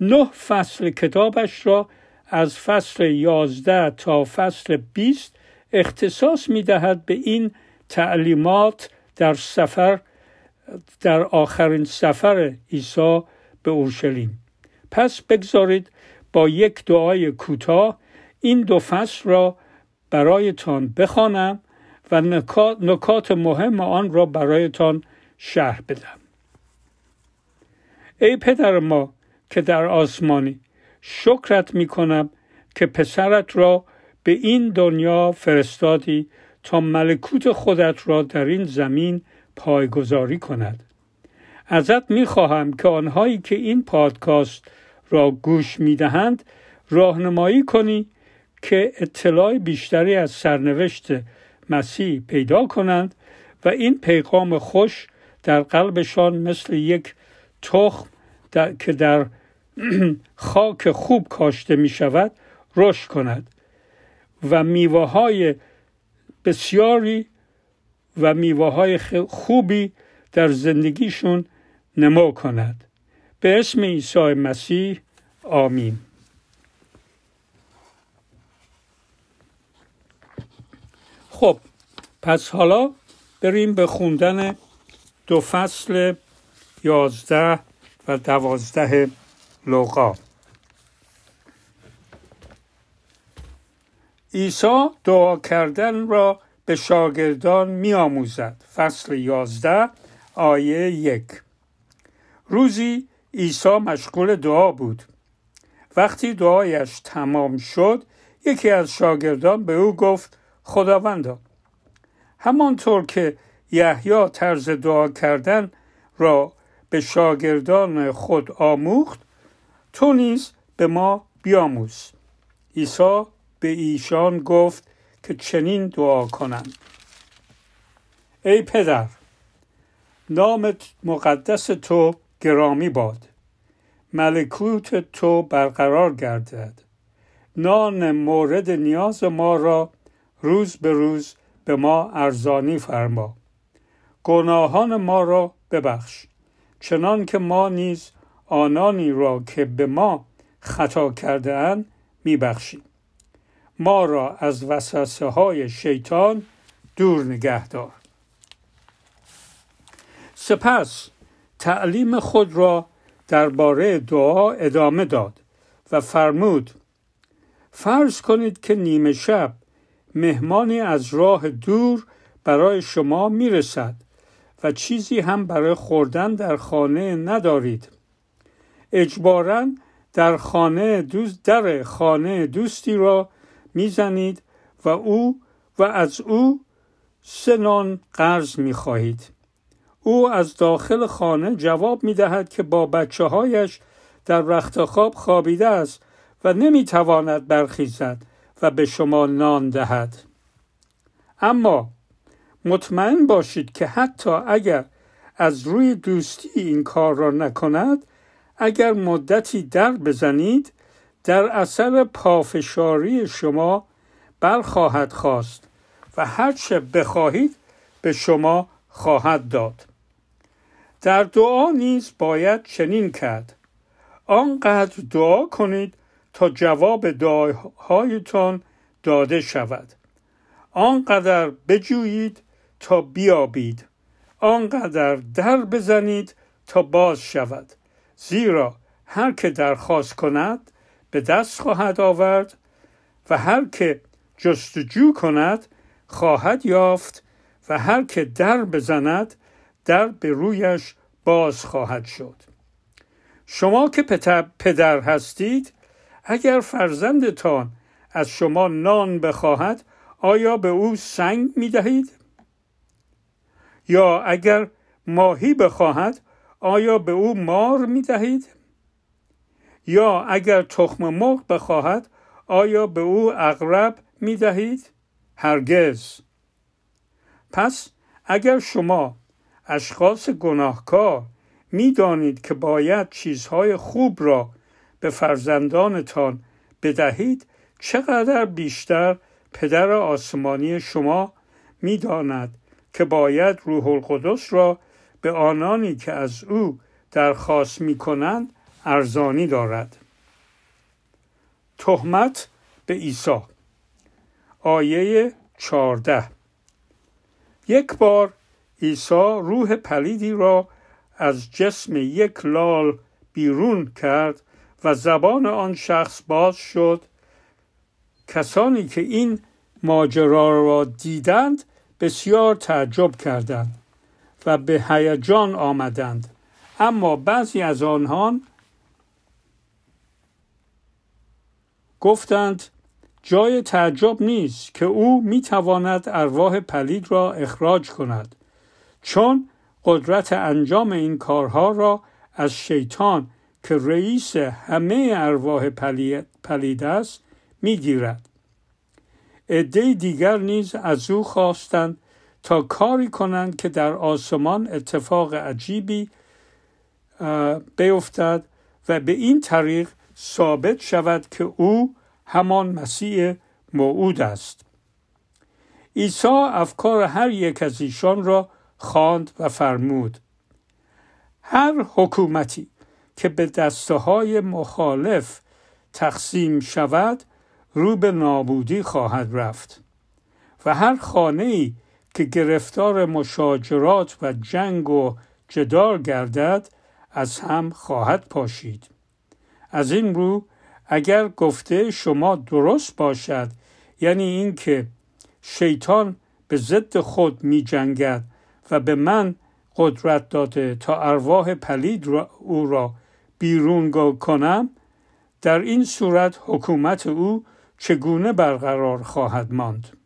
نه فصل کتابش را از فصل یازده تا فصل بیست اختصاص می دهد به این تعلیمات در سفر در آخرین سفر عیسی به اورشلیم. پس بگذارید با یک دعای کوتاه این دو فصل را برایتان بخوانم و نکات مهم آن را برایتان شرح بدم. ای پدر ما که در آسمانی شکرت می کنم که پسرت را به این دنیا فرستادی تا ملکوت خودت را در این زمین پایگذاری کند. ازت می خواهم که آنهایی که این پادکاست را گوش می دهند راهنمایی کنی که اطلاع بیشتری از سرنوشت مسیح پیدا کنند و این پیغام خوش در قلبشان مثل یک تخم که در خاک خوب کاشته می شود رشد کند و میوه های بسیاری و میوه های خوبی در زندگیشون نمو کند. به اسم عیسی مسیح آمین. خب پس حالا بریم به خوندن دو فصل یازده و دوازده لوقا عیسی دعا کردن را به شاگردان می آموزد فصل یازده آیه یک. روزی عیسی مشغول دعا بود. وقتی دعایش تمام شد یکی از شاگردان به او گفت خداوندا همانطور که یحیی طرز دعا کردن را به شاگردان خود آموخت تو نیز به ما بیاموز. عیسی به ایشان گفت که چنین دعا کنند. ای پدر نام مقدس تو گرامی باد. ملکوت تو برقرار گردد. نان مورد نیاز ما را روز به روز به ما ارزانی فرما. گناهان ما را ببخش. چنان که ما نیز آنانی را که به ما خطا کرده اند میبخشیم. ما را از وسوسه های شیطان دور نگه دار. سپس تعلیم خود را درباره دعا ادامه داد و فرمود فرض کنید که نیمه شب مهمانی از راه دور برای شما می‌رسد. و چیزی هم برای خوردن در خانه ندارید. اجبارا در خانه دوست در خانه دوستی را می‌زنید و او و از او سنان قرض می‌خواهید. او از داخل خانه جواب می‌دهد که با بچه هایش در رخت خواب خوابیده است و نمی‌تواند برخیزد و به شما نان دهد. اما مطمئن باشید که حتی اگر از روی دوستی این کار را نکند اگر مدتی در بزنید در اثر پافشاری شما برخواهد خواست و هرچه بخواهید به شما خواهد داد. در دعا نیز باید چنین کرد. آنقدر دعا کنید تا جواب دعاهایتان داده شود. آنقدر بجویید تا بیابید. آنقدر در بزنید تا باز شود. زیرا هر که درخواست کند به دست خواهد آورد و هر که جستجو کند خواهد یافت و هر که در بزند در به رویش باز خواهد شد. شما که پدر هستید اگر فرزندتان از شما نان بخواهد آیا به او سنگ می دهید؟ یا اگر ماهی بخواهد آیا به او مار می دهید؟ یا اگر تخم مرغ بخواهد آیا به او اغرب می دهید؟ هرگز پس اگر شما اشخاص گناهکار می دانید که باید چیزهای خوب را به فرزندانتان بدهید چقدر بیشتر پدر آسمانی شما می‌داند که باید روح القدس را به آنانی که از او درخواست می کنند ارزانی دارد. تهمت به عیسی. آیه چارده یک بار عیسی روح پلیدی را از جسم یک لال بیرون کرد و زبان آن شخص باز شد. کسانی که این ماجرا را دیدند بسیار تعجب کردند و به هیجان آمدند. اما بعضی از آنها گفتند جای تعجب نیست که او می تواند ارواح پلید را اخراج کند چون قدرت انجام این کارها را از شیطان که رئیس همه ارواح پلید است می‌گیرد. عده دیگر نیز از او خواستند تا کاری کنند که در آسمان اتفاق عجیبی بیفتد و به این طریق ثابت شود که او همان مسیح موعود است. عیسی افکار هر یک از ایشان را خواند و فرمود هر حکومتی که به دسته های مخالف تقسیم شود رو به نابودی خواهد رفت. و هر خانه ای که گرفتار مشاجرات و جنگ و جدال گردد از هم خواهد پاشید. از این رو اگر گفته شما درست باشد یعنی اینکه شیطان به ضد خود می جنگد و به من قدرت داده تا ارواح پلید را او را بیرون کنم در این صورت حکومت او چگونه برقرار خواهد ماند؟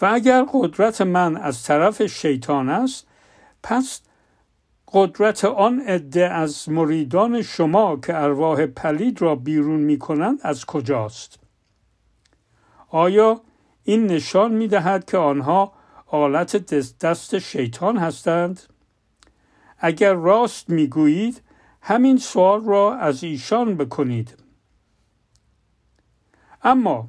و اگر قدرت من از طرف شیطان است پس قدرت آن عده از مریدان شما که ارواح پلید را بیرون می کنند از کجاست؟ آیا این نشان می دهد که آنها آلت دست شیطان هستند؟ اگر راست می گویید همین سوال را از ایشان بکنید. اما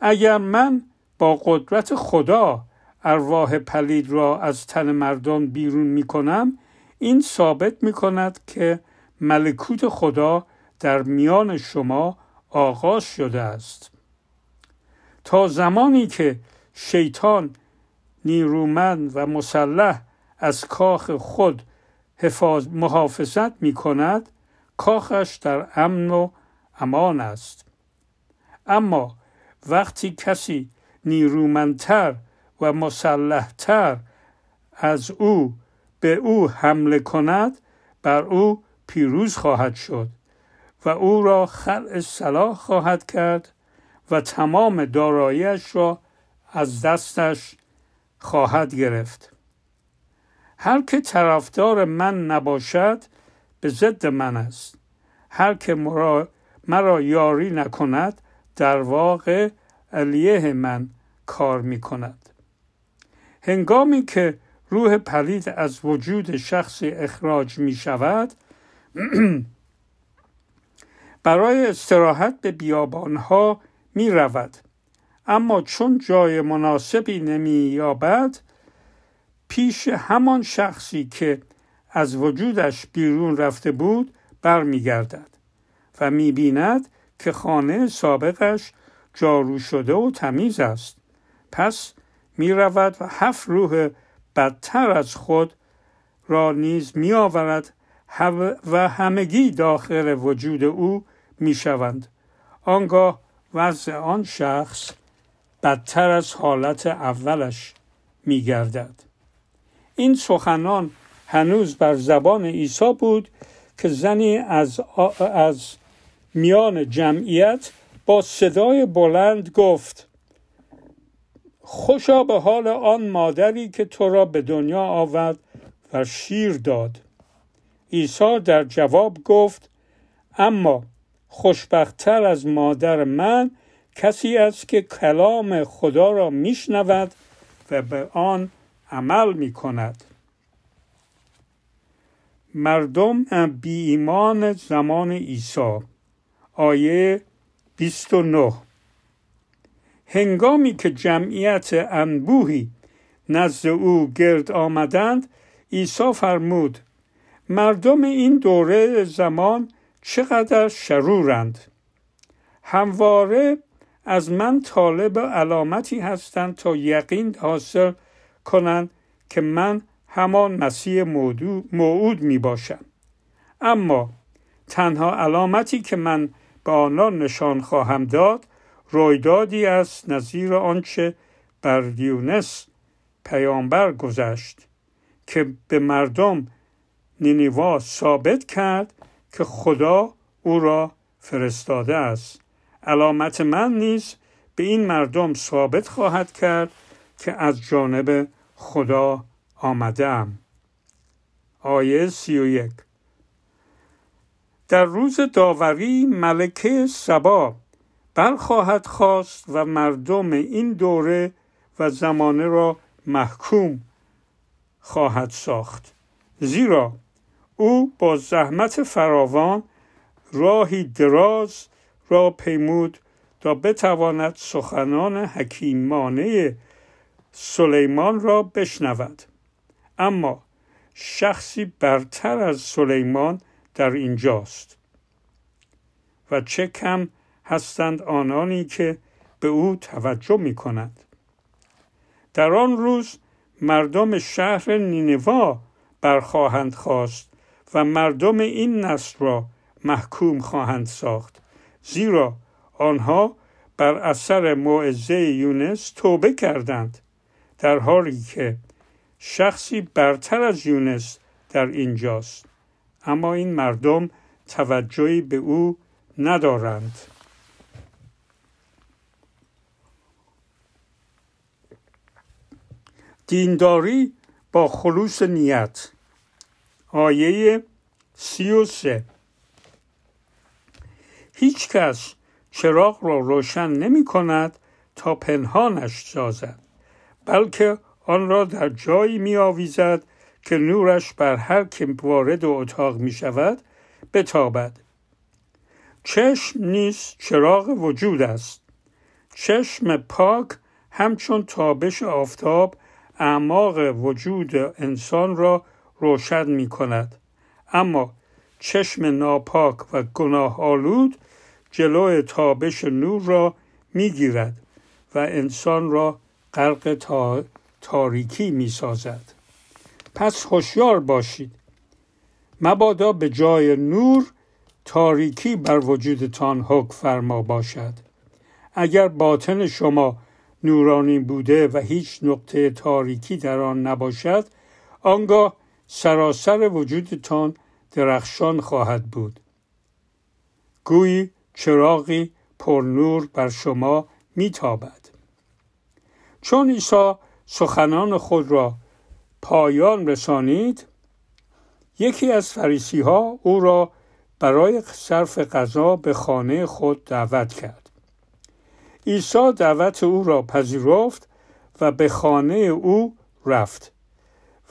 اگر من با قدرت خدا ارواح پلید را از تن مردم بیرون می کنم این ثابت می کند که ملکوت خدا در میان شما آغاز شده است. تا زمانی که شیطان نیرومند و مسلح از کاخ خود محافظت می کند کاخش در امن و امان است. اما وقتی کسی نیرومندتر و مسلحتر از او به او حمله کند بر او پیروز خواهد شد و او را خلع صلاح خواهد کرد و تمام دارایش را از دستش خواهد گرفت. هر که طرفدار من نباشد به ضد من است. هر که مرا, مرا یاری نکند در واقع علیه من کار می کند هنگامی که روح پلید از وجود شخصی اخراج می شود برای استراحت به بیابانها می رود اما چون جای مناسبی نمی یابد پیش همان شخصی که از وجودش بیرون رفته بود برمیگردد و می‌بیند که خانه سابقش جارو شده و تمیز است پس می رود و هفت روح بدتر از خود را نیز می آورد و همگی داخل وجود او می شوند. آنگاه وضع آن شخص بدتر از حالت اولش می گردد. این سخنان هنوز بر زبان عیسی بود که زنی از, از میان جمعیت با صدای بلند گفت خوشا به حال آن مادری که تو را به دنیا آورد و شیر داد. عیسی در جواب گفت اما خوشبختتر از مادر من کسی است که کلام خدا را میشنود و به آن عمل می کند مردم بی ایمان زمان عیسی. آیه 29 هنگامی که جمعیت انبوهی نزد او گرد آمدند عیسی فرمود مردم این دوره زمان چقدر شرورند؟ همواره از من طالب علامتی هستند تا یقین حاصل کنند که من همان مسیح موعود می باشم اما تنها علامتی که من به آنان نشان خواهم داد رویدادی است نظیر آنچه بر یونس پیامبر گذشت که به مردم نینیوا ثابت کرد که خدا او را فرستاده است. علامت من نیز به این مردم ثابت خواهد کرد که از جانب خدا آمدم آیه سی و یک. در روز داوری ملکه سبا برخواهد خواست و مردم این دوره و زمانه را محکوم خواهد ساخت. زیرا او با زحمت فراوان راهی دراز را پیمود تا بتواند سخنان حکیمانه سلیمان را بشنود. اما شخصی برتر از سلیمان در اینجاست و چه کم هستند آنانی که به او توجه می کند. در آن روز مردم شهر نینوا برخواهند خواست و مردم این نسل را محکوم خواهند ساخت زیرا آنها بر اثر موعظه یونس توبه کردند در حالی که شخصی برتر از یونس در اینجاست اما این مردم توجهی به او ندارند. دینداری با خلوص نیت. آیه سی و سه. هیچ کس چراغ را روشن نمی کند تا پنهانش سازد بلکه آن را در جایی می آویزد که نورش بر هر که وارد اتاق می شود بتابد. چشم نیز چراغ وجود است. چشم پاک همچون تابش آفتاب اعماق وجود انسان را روشن می کند. اما چشم ناپاک و گناه آلود جلوی تابش نور را می گیرد و انسان را غرق تاریکی می سازد. پس هوشیار باشید. مبادا به جای نور تاریکی بر وجودتان حک فرما باشد. اگر باطن شما نورانی بوده و هیچ نقطه تاریکی در آن نباشد آنگاه سراسر وجودتان درخشان خواهد بود. گویی چراغی پر نور بر شما میتابد. چون عیسی سخنان خود را پایان رسانید. یکی از فریسی ها او را برای صرف غذا به خانه خود دعوت کرد. عیسی دعوت او را پذیرفت و به خانه او رفت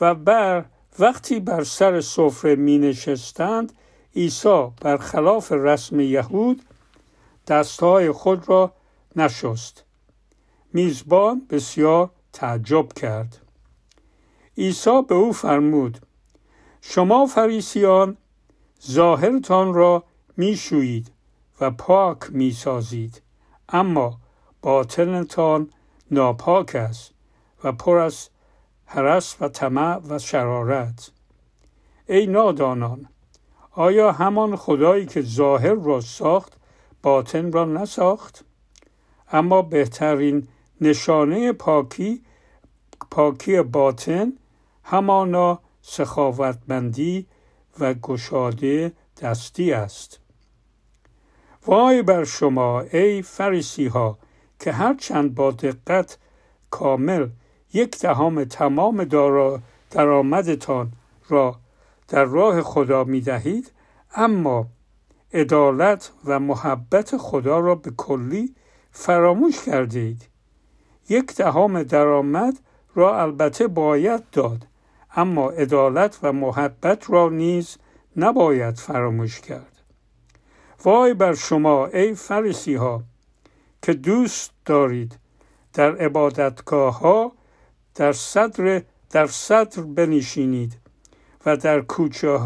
و بر وقتی بر سر سفره می نشستند عیسی برخلاف رسم یهود دستهای خود را نشست. میزبان بسیار تعجب کرد. عیسی به او فرمود شما فریسیان ظاهرتان را میشویید و پاک می‌سازید اما باطنتان ناپاک است و پر از حرس و طمع و شرارت. ای نادانان آیا همان خدایی که ظاهر را ساخت باطن را نساخت؟ اما بهترین نشانه پاکی پاکی باطن همانا سخاوتمندی و گشاده دستی است. وای بر شما ای فریسی ها که هرچند با دقت کامل یک دهم تمام درآمدتان را در راه خدا می دهید اما عدالت و محبت خدا را به کلی فراموش کردید. یک دهم درآمد را البته باید داد اما عدالت و محبت را نیز نباید فراموش کرد. وای بر شما ای فریسی ها که دوست دارید در عبادتگاه ها در صدر در صدر بنشینید و در کوچه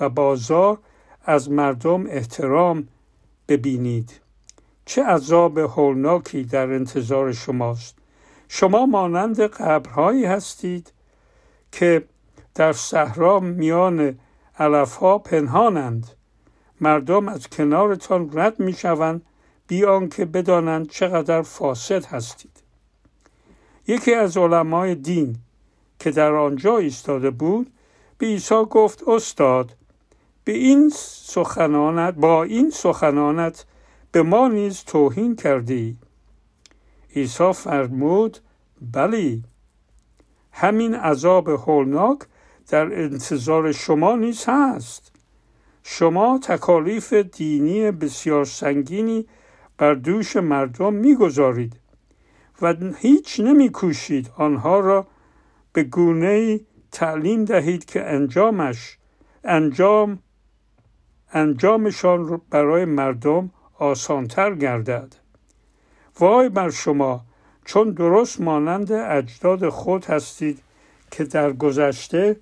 و بازار از مردم احترام ببینید. چه عذاب هولناکی در انتظار شماست. شما مانند قبرهایی هستید که در صحرا میان علفها پنهانند. مردم از کنارتان رد می‌شوند بیان که بدانند چقدر فاسد هستید. یکی از علمای دین که در آنجا ایستاده بود به عیسی گفت استاد به این سخنانت با این سخنانت به ما نیز توهین کردی. عیسی فرمود بلی همین عذاب هولناک در انتظار شما نیز هست. شما تکالیف دینی بسیار سنگینی بر دوش مردم می‌گذارید و هیچ نمیکوشید آنها را به گونه تعلیم دهید که انجامش انجام انجامشان برای مردم آسانتر گردد. وای بر شما چون درست مانند اجداد خود هستید که در گذشته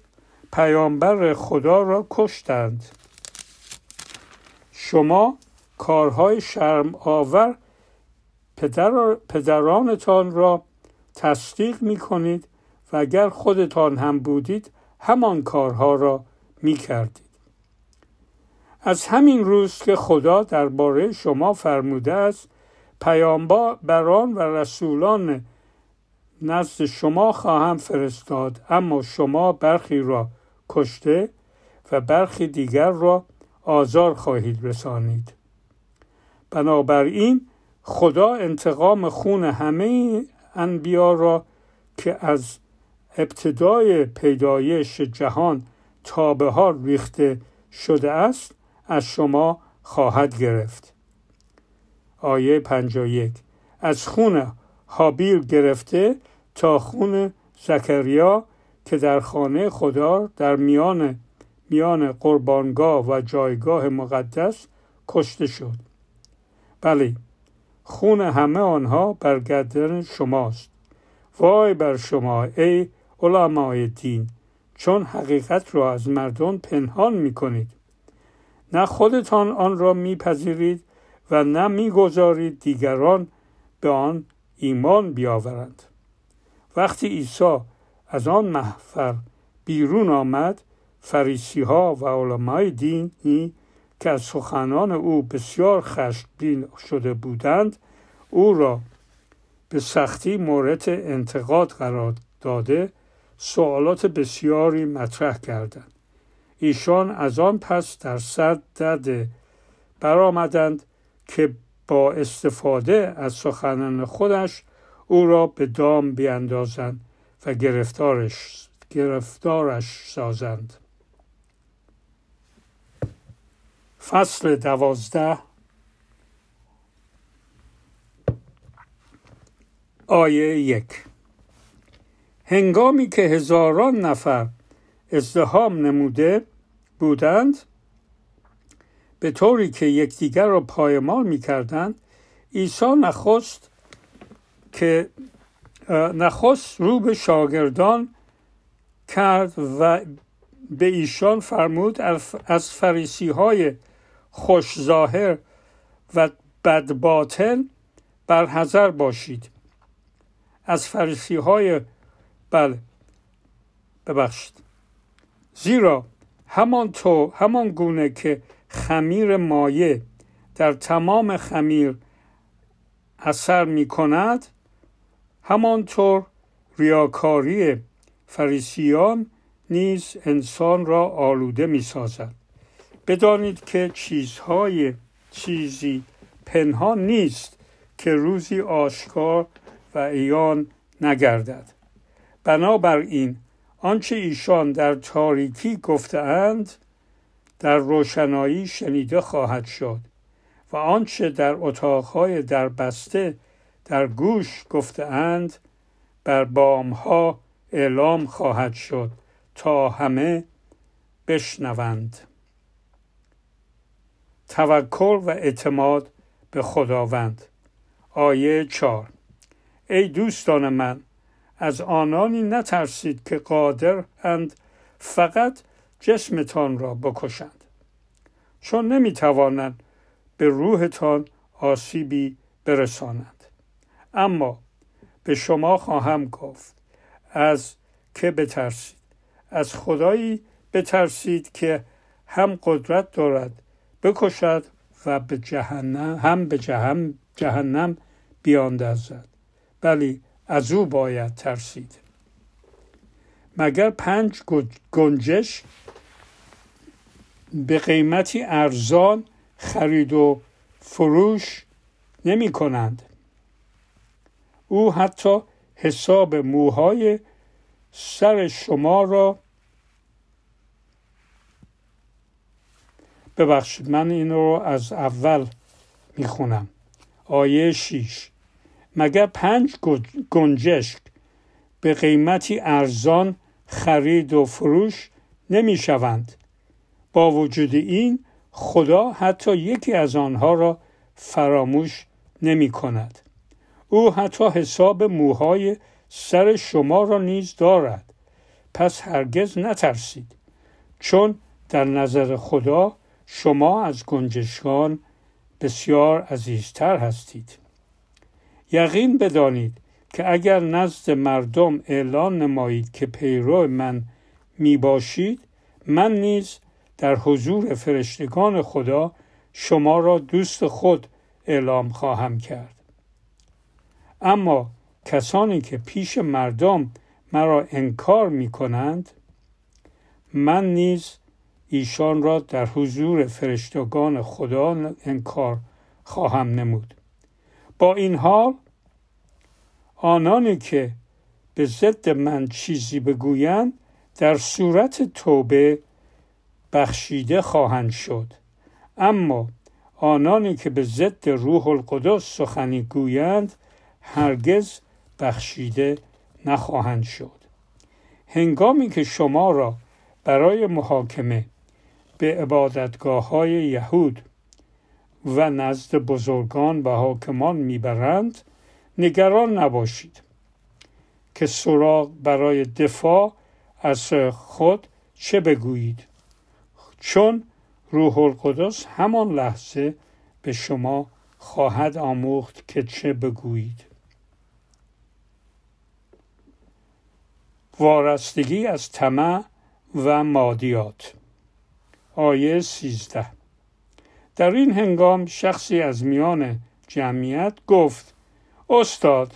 پیامبر خدا را کشتند شما کارهای شرم آور پدر پدرانتان را تصدیق می کنید و اگر خودتان هم بودید همان کارها را می کردید. از همین روز که خدا درباره شما فرموده است بران و رسولان نزد شما خواهم فرستاد اما شما برخی را کشته و برخی دیگر را آزار خواهید رسانید. بنابراین خدا انتقام خون همه انبیا را که از ابتدای پیدایش جهان تا به حال ریخته شده است از شما خواهد گرفت. آیه 51 از خون حابیل گرفته تا خون زکریا که در خانه خدا در میان میان قربانگاه و جایگاه مقدس کشته شد. بله خون همه آنها بر گردن شماست. وای بر شما ای علمای دین چون حقیقت را از مردم پنهان می کنید نه خودتان آن را میپذیرید و نه می‌گذارید دیگران به آن ایمان بیاورند. وقتی عیسی از آن محفر بیرون آمد فریسی ها و علمای دینی که از سخنان او بسیار خشمگین شده بودند او را به سختی مورد انتقاد قرار داده سوالات بسیاری مطرح کردند. ایشان از آن پس در صد دده برآمدند که با استفاده از سخنان خودش او را به دام بیاندازند و گرفتارش گرفتارش سازند. فصل دوازده. آیه یک. هنگامی که هزاران نفر ازدهام نموده بودند به طوری که یکدیگر را پایمال می کردند عیسی نخست که نخست رو به شاگردان کرد و به ایشان فرمود از فریسی های خوش ظاهر و بدباطن بر حذر باشید. از فریسی های بله ببخشید. زیرا همان تو همان گونه که خمیر مایه در تمام خمیر اثر می کند همانطور ریاکاری فریسیان نیز انسان را آلوده می سازد بدانید که چیزهای چیزی پنهان نیست که روزی آشکار و ایان نگردد. بنابراین آنچه ایشان در تاریکی گفتهاند در روشنایی شنیده خواهد شد و آنچه در اتاقهای در بسته در گوش گفتهاند بر بامها اعلام خواهد شد تا همه بشنوند. توکل و اعتماد به خداوند. آیه چار ای دوستان من از آنانی نترسید که قادر اند فقط جسمتان را بکشند. چون نمی‌توانند به روحتان آسیبی برسانند. اما به شما خواهم گفت از که بترسید. از خدایی بترسید که هم قدرت دارد بکشد و به جهنم هم به جهنم, جهنم بیاندازد. ولی از او باید ترسید. مگر پنج گنجش به قیمتی ارزان خرید و فروش نمی کنند؟ او حتی حساب موهای سر شما را ببخشید من این رو از اول می‌خونم آیه شیش مگر پنج گنجشک به قیمتی ارزان خرید و فروش نمی شوند. با وجود این خدا حتی یکی از آنها را فراموش نمی کند. او حتی حساب موهای سر شما را نیز دارد. پس هرگز نترسید. چون در نظر خدا شما از گنجشکان بسیار عزیزتر هستید. یقین بدانید که اگر نزد مردم اعلان نمایید که پیرو من می باشید من نیز در حضور فرشتگان خدا شما را دوست خود اعلام خواهم کرد اما کسانی که پیش مردم مرا انکار می کنند من نیز ایشان را در حضور فرشتگان خدا انکار خواهم نمود. با این حال آنانی که به ضد من چیزی بگویند در صورت توبه بخشیده خواهند شد. اما آنانی که به ضد روح القدس سخنی گویند هرگز بخشیده نخواهند شد. هنگامی که شما را برای محاکمه به عبادتگاه های یهود و نزد بزرگان و حاکمان می‌برند نگران نباشید که سراغ برای دفاع از خود چه بگویید. چون روح القدس همان لحظه به شما خواهد آموخت که چه بگویید. وارستگی از طمع و مادیات. آیه سیزده. در این هنگام شخصی از میان جمعیت گفت استاد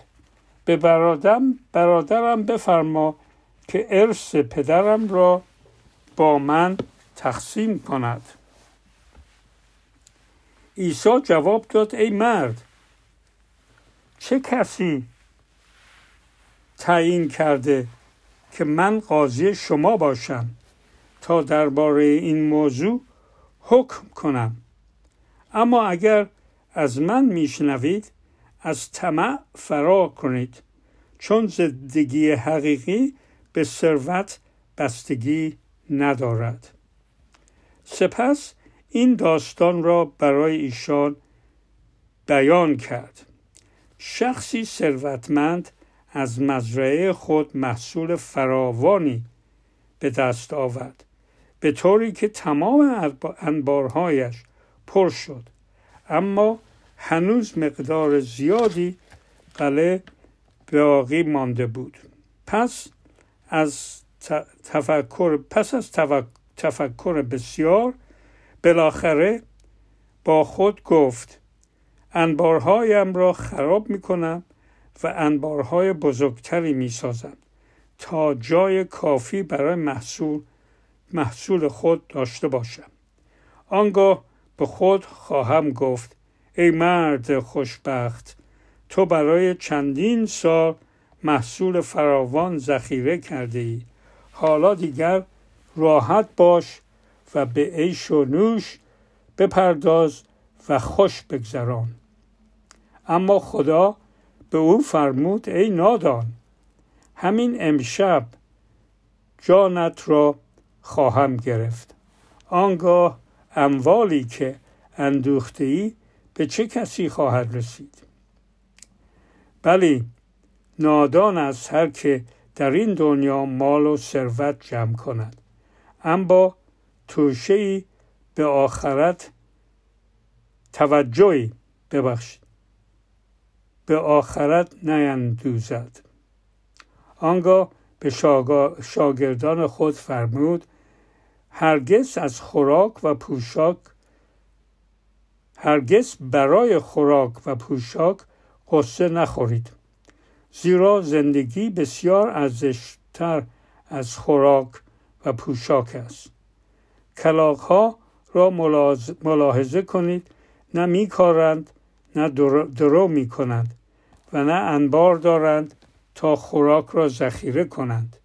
به برادرم, برادرم بفرما که ارث پدرم را با من تقسیم کند. عیسی جواب داد ای مرد چه کسی تعیین کرده که من قاضی شما باشم تا درباره این موضوع حکم کنم. اما اگر از من میشنوید از طمع فرار کنید چون زندگی حقیقی به ثروت بستگی ندارد. سپس این داستان را برای ایشان بیان کرد. شخصی ثروتمند از مزرعه خود محصول فراوانی به دست آورد به طوری که تمام انبارهایش پر شد. اما هنوز مقدار زیادی قله باقی مانده بود. پس از تفکر پس از تفکر بسیار بالاخره با خود گفت انبارهایم را خراب می کنم و انبارهای بزرگتری می سازم تا جای کافی برای محصول محصول خود داشته باشم. آنگاه به خود خواهم گفت ای مرد خوشبخت تو برای چندین سال محصول فراوان ذخیره کرده ای حالا دیگر راحت باش و به عیش و نوش بپرداز و خوش بگذران. اما خدا به او فرمود ای نادان همین امشب جانت را خواهم گرفت. آنگاه اموالی که اندوخته ای به چه کسی خواهد رسید؟ بلی نادان است هر که در این دنیا مال و ثروت جمع کند. اما توشه به آخرت توجهی ببخشید. به آخرت نیندوزد. آنگاه به شاگردان خود فرمود هرگز از خوراک و پوشاک هرگز برای خوراک و پوشاک قصه نخورید. زیرا زندگی بسیار ارزشتر از خوراک و پوشاک است. کلاق ها را ملاحظه کنید. نه میکارند نه درو می کنند و نه انبار دارند تا خوراک را ذخیره کنند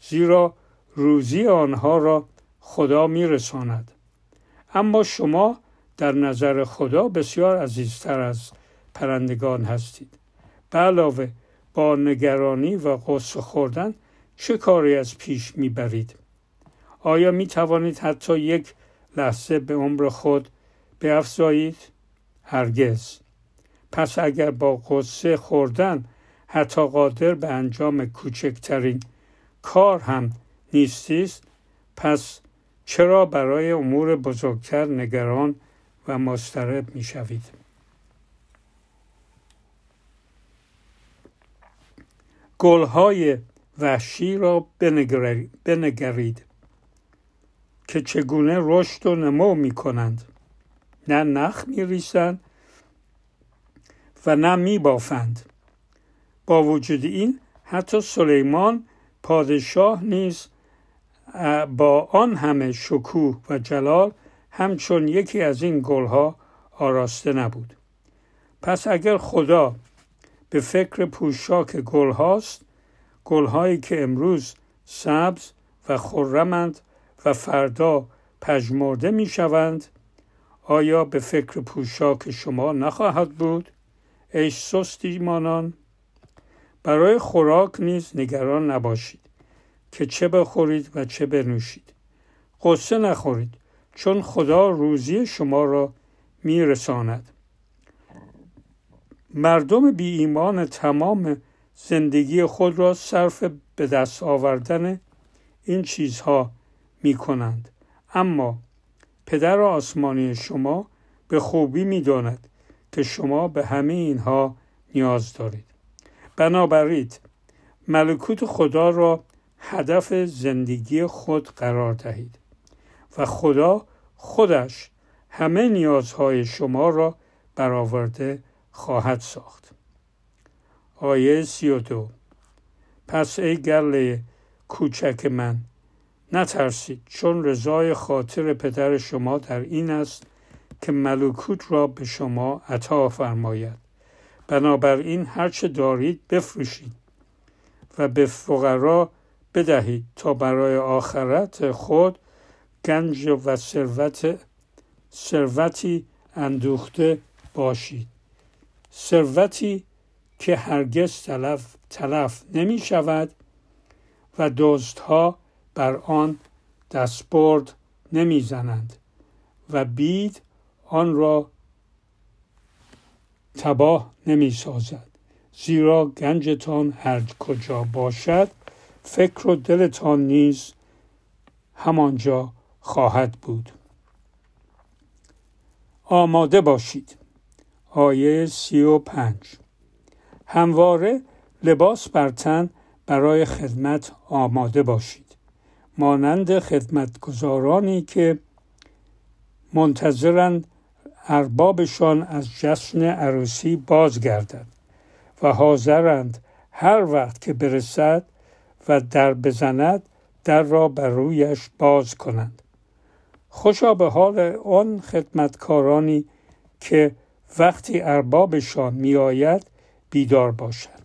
زیرا روزی آنها را خدا میرساند. اما شما در نظر خدا بسیار عزیزتر از پرندگان هستید. به علاوه با نگرانی و قصه خوردن چه کاری از پیش می‌برید؟ آیا می توانید حتی یک لحظه به عمر خود بیافزایید؟ هرگز. پس اگر با قصه خوردن حتی قادر به انجام کوچکترین کار هم نیستید پس چرا برای امور بزرگتر نگران و مسترب می شوید؟ گلهای وحشی را بنگرید که چگونه رشد و نمو می کنند نه نخ می ریسند و نه می بافند با وجود این حتی سلیمان پادشاه نیز با آن همه شکوه و جلال همچون یکی از این گلها آراسته نبود. پس اگر خدا به فکر پوشاک گل هاست گل هایی که امروز سبز و خرمند و فردا پژمرده می شوند آیا به فکر پوشاک شما نخواهد بود؟ ای سستیمانان برای خوراک نیز نگران نباشید که چه بخورید و چه بنوشید. قصه نخورید چون خدا روزی شما را میرساند. مردم بی ایمان تمام زندگی خود را صرف به دست آوردن این چیزها می کنند. اما پدر آسمانی شما به خوبی می داند که شما به همه اینها نیاز دارید. بنابراین ملکوت خدا را هدف زندگی خود قرار دهید و خدا خودش همه نیازهای شما را برآورده خواهد ساخت آیه سی و دو پس ای گله کوچک من نترسید چون رضای خاطر پدر شما در این است که ملکوت را به شما عطا فرماید. بنابراین هرچه دارید بفروشید و به فقرا بدهید تا برای آخرت خود گنج و ثروت ثروتی اندوخته باشید. ثروتی که هرگز تلف, تلف نمی شود و ها بر آن دستبرد نمی زنند و بید آن را تباه نمی سازد. زیرا گنجتان هر کجا باشد فکر و دلتان نیز همانجا خواهد بود. آماده باشید. آیه سی و پنج. همواره لباس بر تن برای خدمت آماده باشید. مانند خدمتگزارانی که منتظرند اربابشان از جشن عروسی بازگردد و حاضرند هر وقت که برسد و در بزند در را بر رویش باز کنند. خوشا به حال آن خدمتکارانی که وقتی اربابشان میآید بیدار باشند.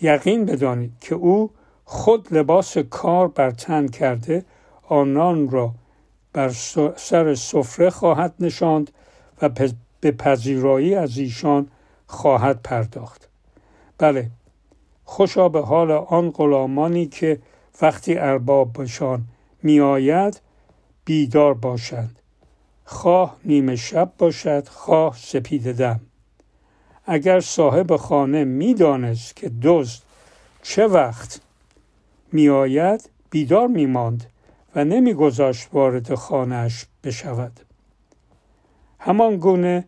یقین بدانید که او خود لباس کار بر تن کرده آنان را بر سر سفره خواهد نشاند و به پذیرایی از ایشان خواهد پرداخت. بله خوشا به حال آن غلامانی که وقتی اربابشان میآید بیدار باشند. خواه نیمه شب باشد خواه سپید دم. اگر صاحب خانه می‌دانست که دزد چه وقت میآید بیدار میماند و نمیگذاشت وارد خانهاش بشود. همان گونه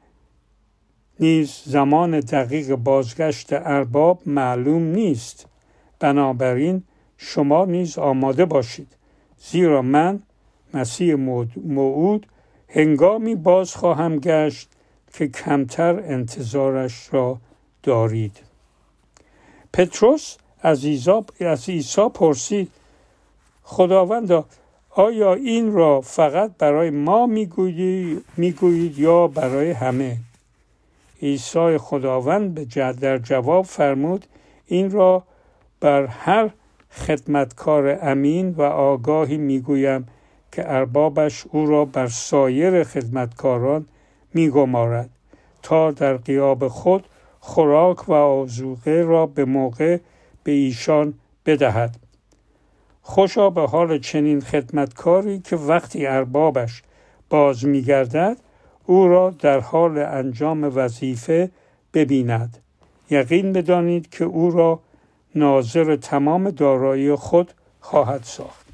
نیز زمان دقیق بازگشت ارباب معلوم نیست. بنابراین شما نیز آماده باشید. زیرا من مسیح موعود هنگامی باز خواهم گشت که کمتر انتظارش را دارید. پتروس از عیسی پرسید خداوندا آیا این را فقط برای ما می‌گویید یا برای همه؟ عیسی خداوند به در جواب فرمود این را بر هر خدمتکار امین و آگاهی می‌گویم که اربابش او را بر سایر خدمتکاران میگمارد تا در قیاب خود خوراک و آزوقه را به موقع به ایشان بدهد. خوشا به حال چنین خدمتکاری که وقتی اربابش باز میگردد او را در حال انجام وظیفه ببیند. یقین بدانید که او را ناظر تمام دارایی خود خواهد ساخت.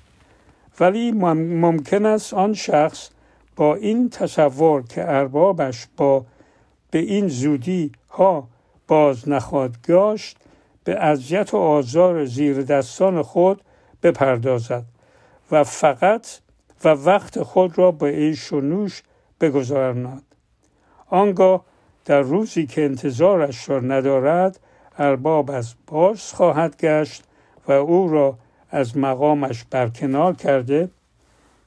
ولی ممکن است آن شخص با این تصور که اربابش با به این زودی ها باز نخواهد گاشت به اذیت و آزار زیر دستان خود بپردازد و فقط و وقت خود را به ایش و نوش بگذارند آنگاه در روزی که انتظارش را ندارد ارباب از باز خواهد گشت و او را از مقامش برکنار کرده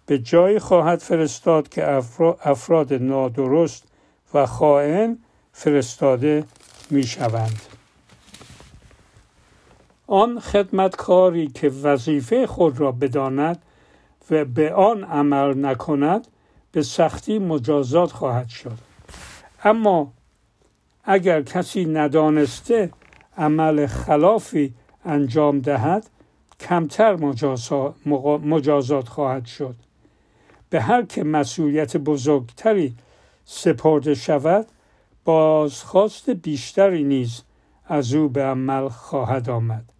به جایی خواهد فرستاد که افراد نادرست و خائن فرستاده می شوند. آن خدمتکاری که وظیفه خود را بداند و به آن عمل نکند به سختی مجازات خواهد شد. اما اگر کسی ندانسته عمل خلافی انجام دهد کمتر مجازات خواهد شد. به هر که مسئولیت بزرگتری سپرده شود بازخواست بیشتری نیز از او به عمل خواهد آمد.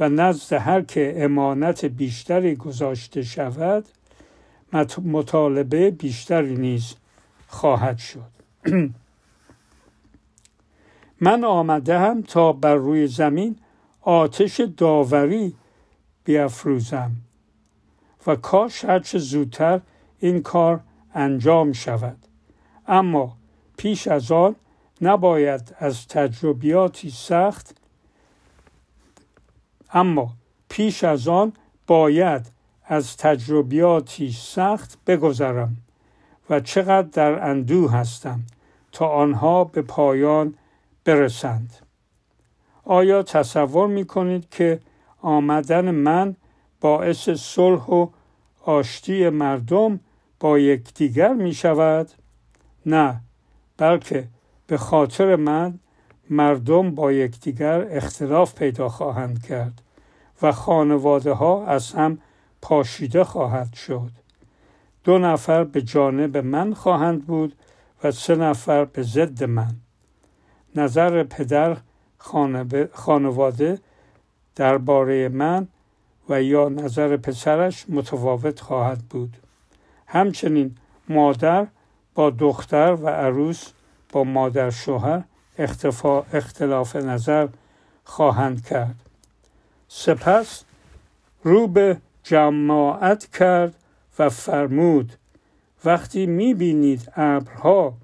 و نزد هر که امانت بیشتری گذاشته شود مطالبه بیشتری نیز خواهد شد. من آمدهم تا بر روی زمین آتش داوری بیافروزم و کاش هرچه زودتر این کار انجام شود. اما پیش از آن نباید از تجربیاتی سخت اما پیش از آن باید از تجربیاتی سخت بگذرم و چقدر در اندوه هستم تا آنها به پایان برسند آیا تصور می کنید که آمدن من باعث صلح و آشتی مردم با یکدیگر می شود؟ نه بلکه به خاطر من مردم با یکدیگر اختلاف پیدا خواهند کرد و خانواده ها از هم پاشیده خواهد شد. دو نفر به جانب من خواهند بود و سه نفر به ضد من. نظر پدر خانواده درباره من و یا نظر پسرش متفاوت خواهد بود. همچنین مادر با دختر و عروس با مادر شوهر اختلاف نظر خواهند کرد. سپس رو به جماعت کرد و فرمود وقتی می‌بینید ابرها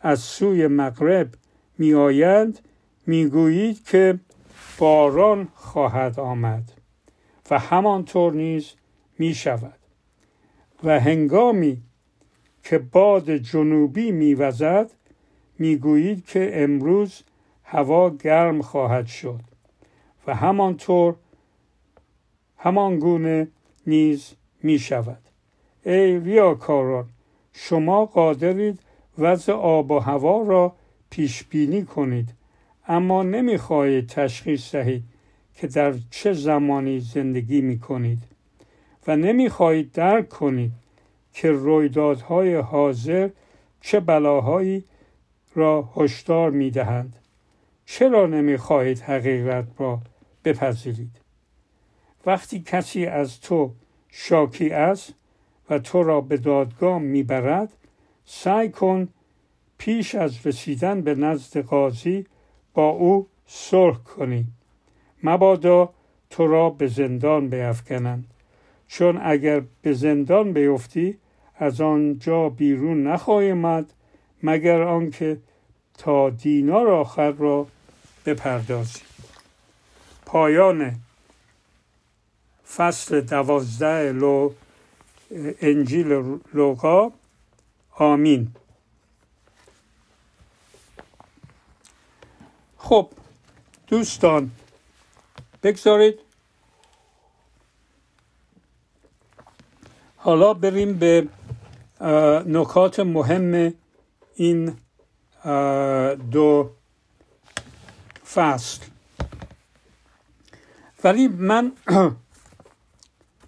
از سوی مغرب میآیند می‌گویید که باران خواهد آمد و همانطور نیز می شود و هنگامی که باد جنوبی میوزد می‌گویید که امروز هوا گرم خواهد شد و همانطور همان گونه نیز می شود ای ریاکاران شما قادرید وضع آب و هوا را پیش بینی کنید اما نمی‌خواهید تشخیص دهید که در چه زمانی زندگی می کنید و نمی‌خواهید درک کنید که رویدادهای حاضر چه بلاهایی را هشدار می دهند چرا نمی‌خواهید حقیقت را بپذیرید؟ وقتی کسی از تو شاکی است و تو را به دادگاه می‌برد سعی کن پیش از رسیدن به نزد قاضی با او صلح کنی. مبادا تو را به زندان بیفکنند. چون اگر به زندان بیفتی از آنجا بیرون نخواهی آمد مگر آنکه تا دینار آخر را بپردازی. پایان فصل دوازده لو انجیل لوقا. آمین. خب دوستان بگذارید. حالا بریم به نکات مهم این دو فصل. ولی من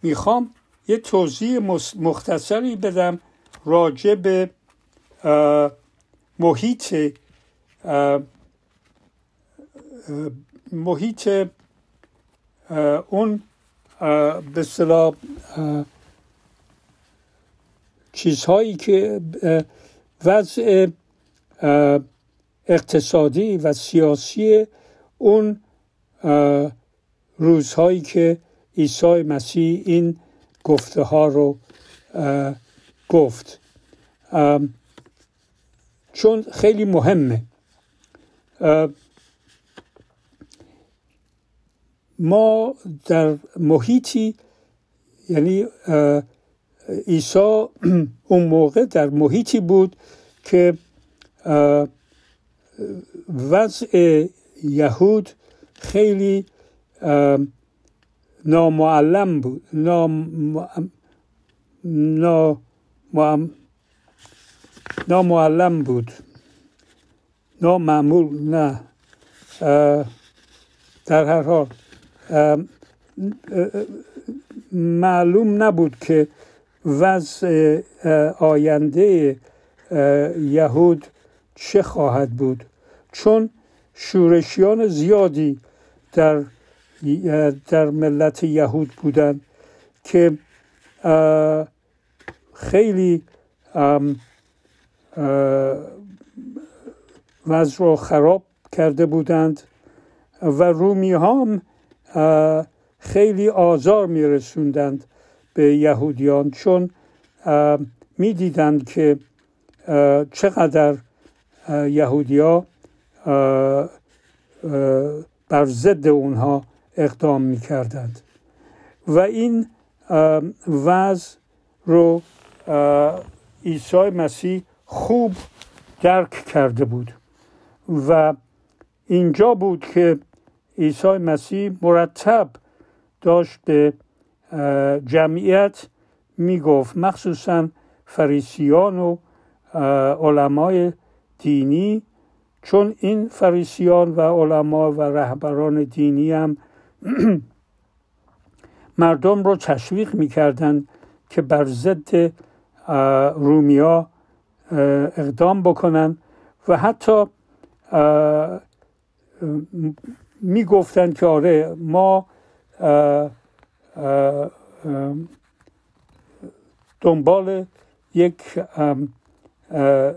می‌خوام یه توضیح مختصری بدم راجع به محیط محیط اون به صلاح چیزهایی که وضع اقتصادی و سیاسی اون روزهایی که عیسی مسیح این گفته ها رو گفت. چون خیلی مهمه. ما در محیطی یعنی عیسی اون موقع در محیطی بود که وضع یهود خیلی نامعلم بود. نام نامعلم بود. نامعمول نه. در هر حال معلوم نبود که وضع آینده یهود چه خواهد بود. چون شورشیان زیادی در در ملت یهود بودند که خیلی وضع رو خراب کرده بودند و رومی هم خیلی آزار می رسوندند به یهودیان چون می‌دیدند که چقدر یهودیا بر ضد اونها اقدام می کردند و این وضع رو عیسی مسیح خوب درک کرده بود. و اینجا بود که عیسی مسیح مرتب داشت به جمعیت می‌گفت مخصوصا فریسیان و علمای دینی چون این فریسیان و علما و رهبران دینی هم مردم رو تشویق می‌کردند که بر ضد رومیا اقدام بکنن و حتی می‌گفتند که آره ما دنبال یک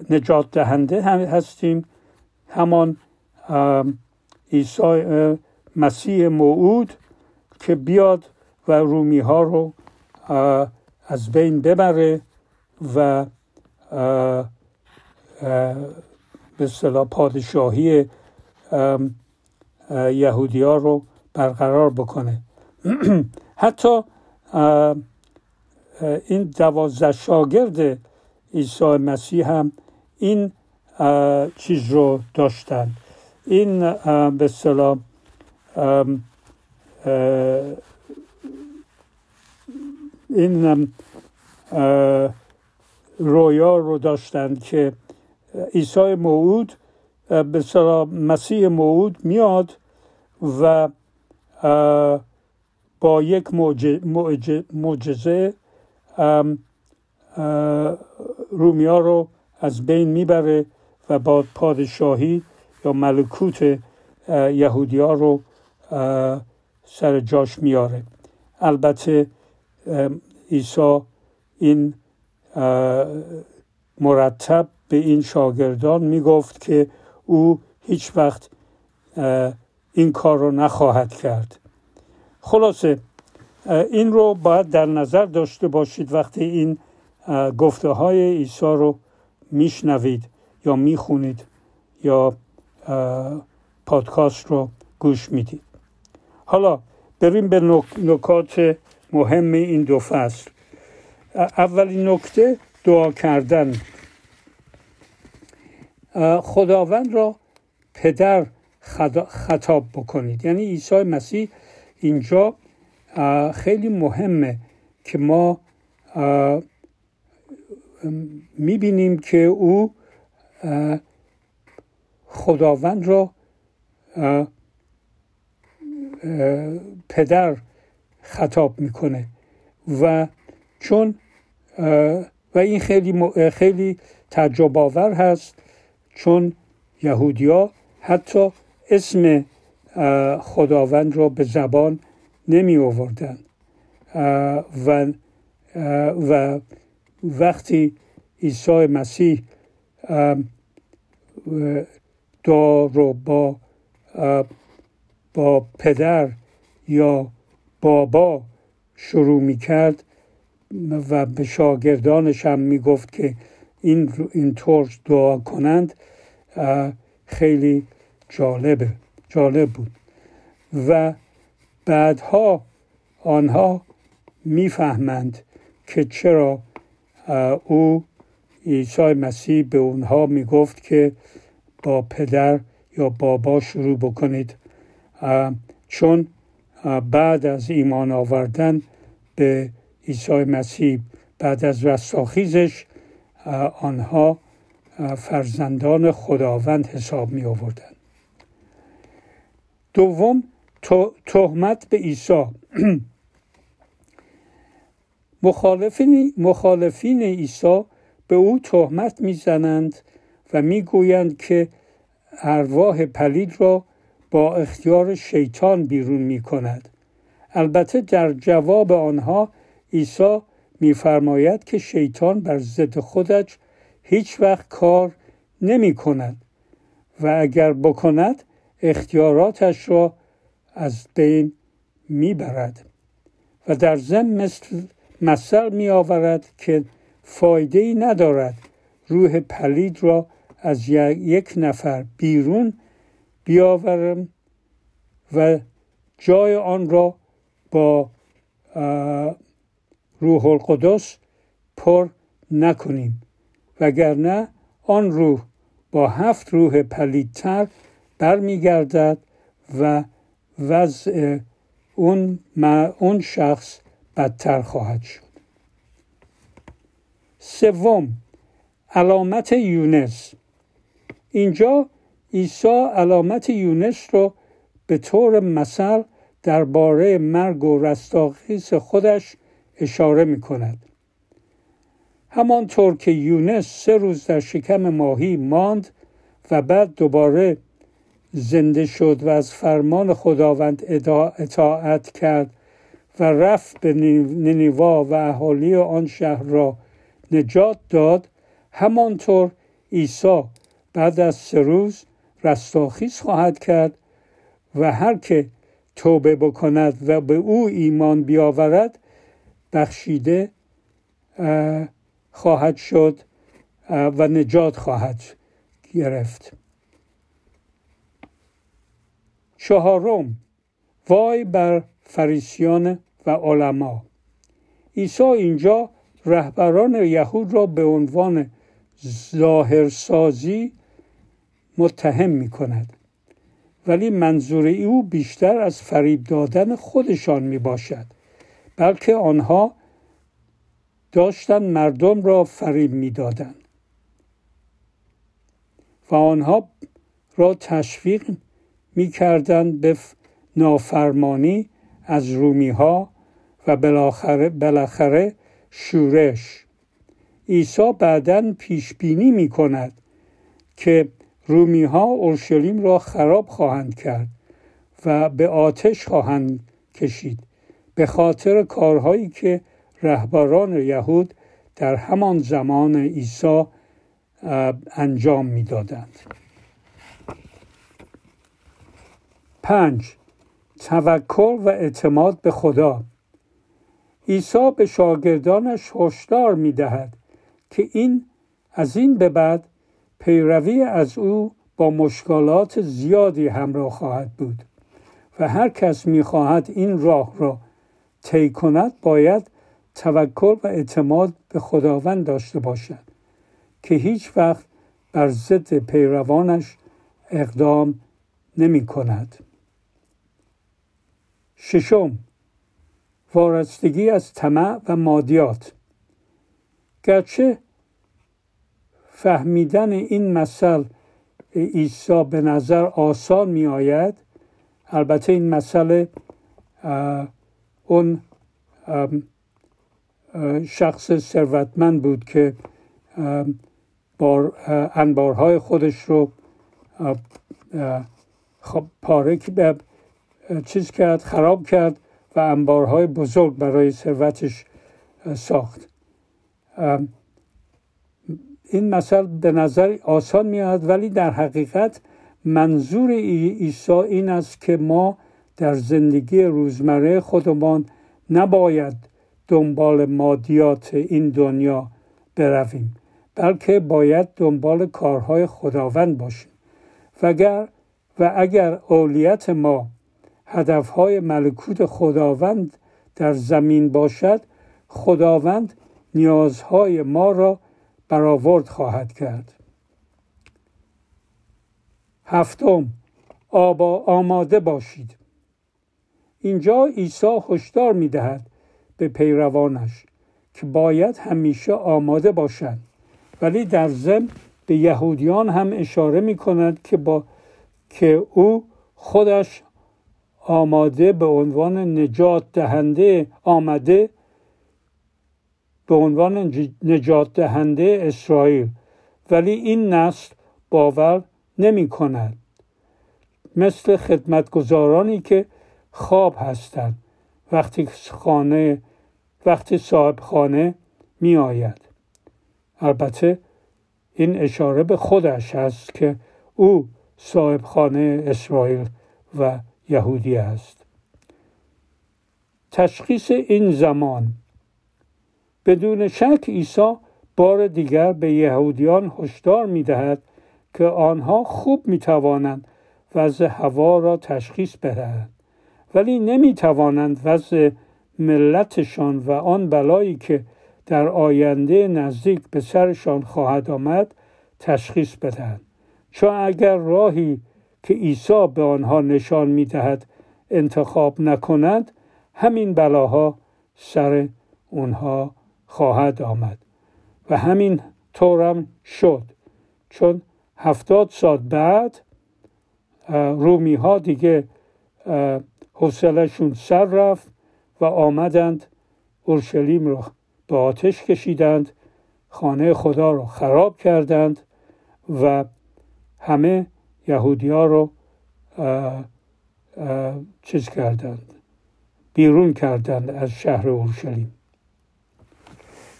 نجات دهنده هستیم. همان عیسی مسیح موعود که بیاد و رومی ها رو از بین ببره و به صلاح پادشاهی یهودی ها رو برقرار بکنه. حتی این دوازده شاگرد عیسی مسیح هم این چیز رو داشتن. این به صلاح این رویا رو داشتند که عیسی موعود به مسیح موعود میاد و با یک معجزه رومیا رو از بین می‌بره و با پادشاهی یا ملکوت یهودیا رو سر جاش میاره. البته عیسی این مرتب به این شاگردان می‌گفت که او هیچ وقت این کار رو نخواهد کرد. خلاصه این رو باید در نظر داشته باشید وقتی این گفته های عیسی رو میشنوید یا می‌خونید یا پادکاست رو گوش می‌دید. حالا بریم به نکات مهم این دو فصل. اولین نکته دعا کردن. خداوند را پدر خطاب بکنید. یعنی عیسی مسیح اینجا خیلی مهمه که ما می‌بینیم که او خداوند را پدر خطاب می‌کنه. و چون و این خیلی خیلی تعجب آور هست چون یهودیا حتی اسم خداوند را به زبان نمی آوردن و و وقتی عیسی مسیح دعا رو با با پدر یا بابا شروع می کرد و به شاگردانش هم می گفت که این اینطور دعا کنند خیلی جالبه جالب بود. و بعدها آنها می‌فهمند که چرا او عیسی مسیح به اونها می‌گفت که با پدر یا بابا شروع بکنید. چون بعد از ایمان آوردن به عیسی مسیح بعد از رستاخیزش آنها فرزندان خداوند حساب می آوردن دوم تهمت به عیسی. مخالفین, مخالفین عیسی به او تهمت می‌زنند و می‌گویند که ارواح پلید را با اختیار شیطان بیرون می کند. البته در جواب آنها عیسی میفرماید که شیطان بر ضد خودش هیچ وقت کار نمی کند و اگر بکند اختیاراتش را از بین می‌برد و در ضمن مثل مثل می آورد که فایده ای ندارد روح پلید را از یک نفر بیرون بیاورم و جای آن را با روح القدس پر نکنیم. وگرنه آن روح با هفت روح پلیدتر برمیگردد و وضع اون, اون شخص بدتر خواهد شد. سوم علامت یونس. اینجا عیسی علامت یونس رو به طور مثل درباره مرگ و رستاخیز خودش اشاره می کند. همانطور که یونس سه روز در شکم ماهی ماند و بعد دوباره زنده شد و از فرمان خداوند اطاعت کرد و رفت به نینوا و اهالی آن شهر را نجات داد همانطور عیسی بعد از سه روز رستاخیز خواهد کرد و هر که توبه بکند و به او ایمان بیاورد بخشیده خواهد شد و نجات خواهد گرفت. چهارم وای بر فریسیان و علما. عیسی اینجا رهبران یهود را به عنوان ظاهرسازی متهم می کند ولی منظور او بیشتر از فریب دادن خودشان می باشد بلکه آنها داشتن مردم را فریب می‌دادند و آنها را تشویق می‌کردند به نافرمانی از رومی ها و بالاخره, بالاخره شورش. عیسی بعدا پیش بینی می کند که رومی ها اورشلیم را خراب خواهند کرد و به آتش خواهند کشید به خاطر کارهایی که رهبران یهود در همان زمان عیسی انجام می‌دادند. پنج توکل و اعتماد به خدا عیسی به شاگردانش هشدار می دهد که این از این به بعد پیروی از او با مشکلات زیادی همراه خواهد بود و هر کس می خواهد این راه را طی کند باید توکل و اعتماد به خداوند داشته باشد که هیچ وقت بر ضد پیروانش اقدام نمی کند. ششم وارستگی از طمع و مادیات گرچه فهمیدن این مسئله عیسی به نظر آسان می آید؟ البته این مسئله اون شخص ثروتمند بود که بار انبارهای خودش رو خب پاره چیز کرد خراب کرد و انبارهای بزرگ برای ثروتش ساخت. این مثل به نظر آسان میاد ولی در حقیقت منظور عیسی این است که ما در زندگی روزمره خودمان نباید دنبال مادیات این دنیا برویم بلکه باید دنبال کارهای خداوند باشیم. و اگر, و اگر اولیت ما هدفهای ملکوت خداوند در زمین باشد خداوند نیازهای ما را برآورد خواهد کرد. هفتم آبا آماده باشید. اینجا عیسی هشدار می دهد به پیروانش که باید همیشه آماده باشند ولی در ضمن به یهودیان هم اشاره می کند که, با که او خودش آماده به عنوان نجات دهنده آمده به عنوان نجات دهنده اسرائیل. ولی این نسل باور نمی کند مثل خدمتگزارانی که خواب هستند. وقتی خانه وقتی صاحب خانه می آید البته این اشاره به خودش است که او صاحب خانه اسرائیل و یهودی است. تشخیص این زمان بدون شک عیسی بار دیگر به یهودیان هشدار می دهد که آنها خوب می توانند وضع هوا را تشخیص بدهند ولی نمی توانند وضع ملتشان و آن بلایی که در آینده نزدیک به سرشان خواهد آمد تشخیص بدهند. چون اگر راهی که عیسی به آنها نشان می دهد انتخاب نکنند همین بلاها سر اونها خواهد آمد. و همین طورم شد. چون هفتاد سال بعد رومی ها دیگه حوصلشون سر رفت و آمدند اورشلیم را به آتش کشیدند خانه خدا را خراب کردند و همه یهودی ها رو چیز کردند بیرون کردند از شهر اورشلیم.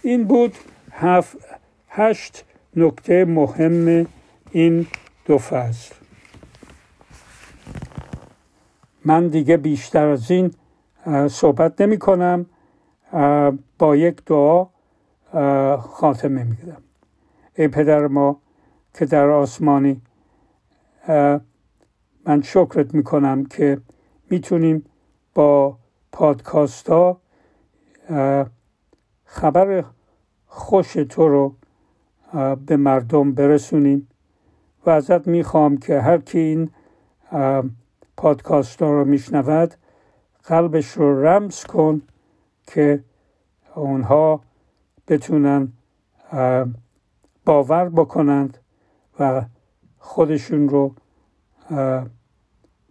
این بود هفت هشت نکته مهم این دو فصل. من دیگه بیشتر از این صحبت نمی کنم. با یک دعا خاتمه می‌گیرم ای پدر ما که در آسمانی من شکرت می‌کنم که می‌تونیم با پادکاست ها خبر خوش تو رو به مردم برسونیم و ازت می‌خوام که هر کی این پادکاست رو میشنود قلبش رو رمز کن که اونها بتونن باور بکنند و خودشون رو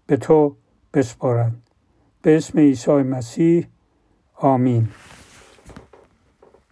به تو بسپارند به اسم عیسی مسیح آمین.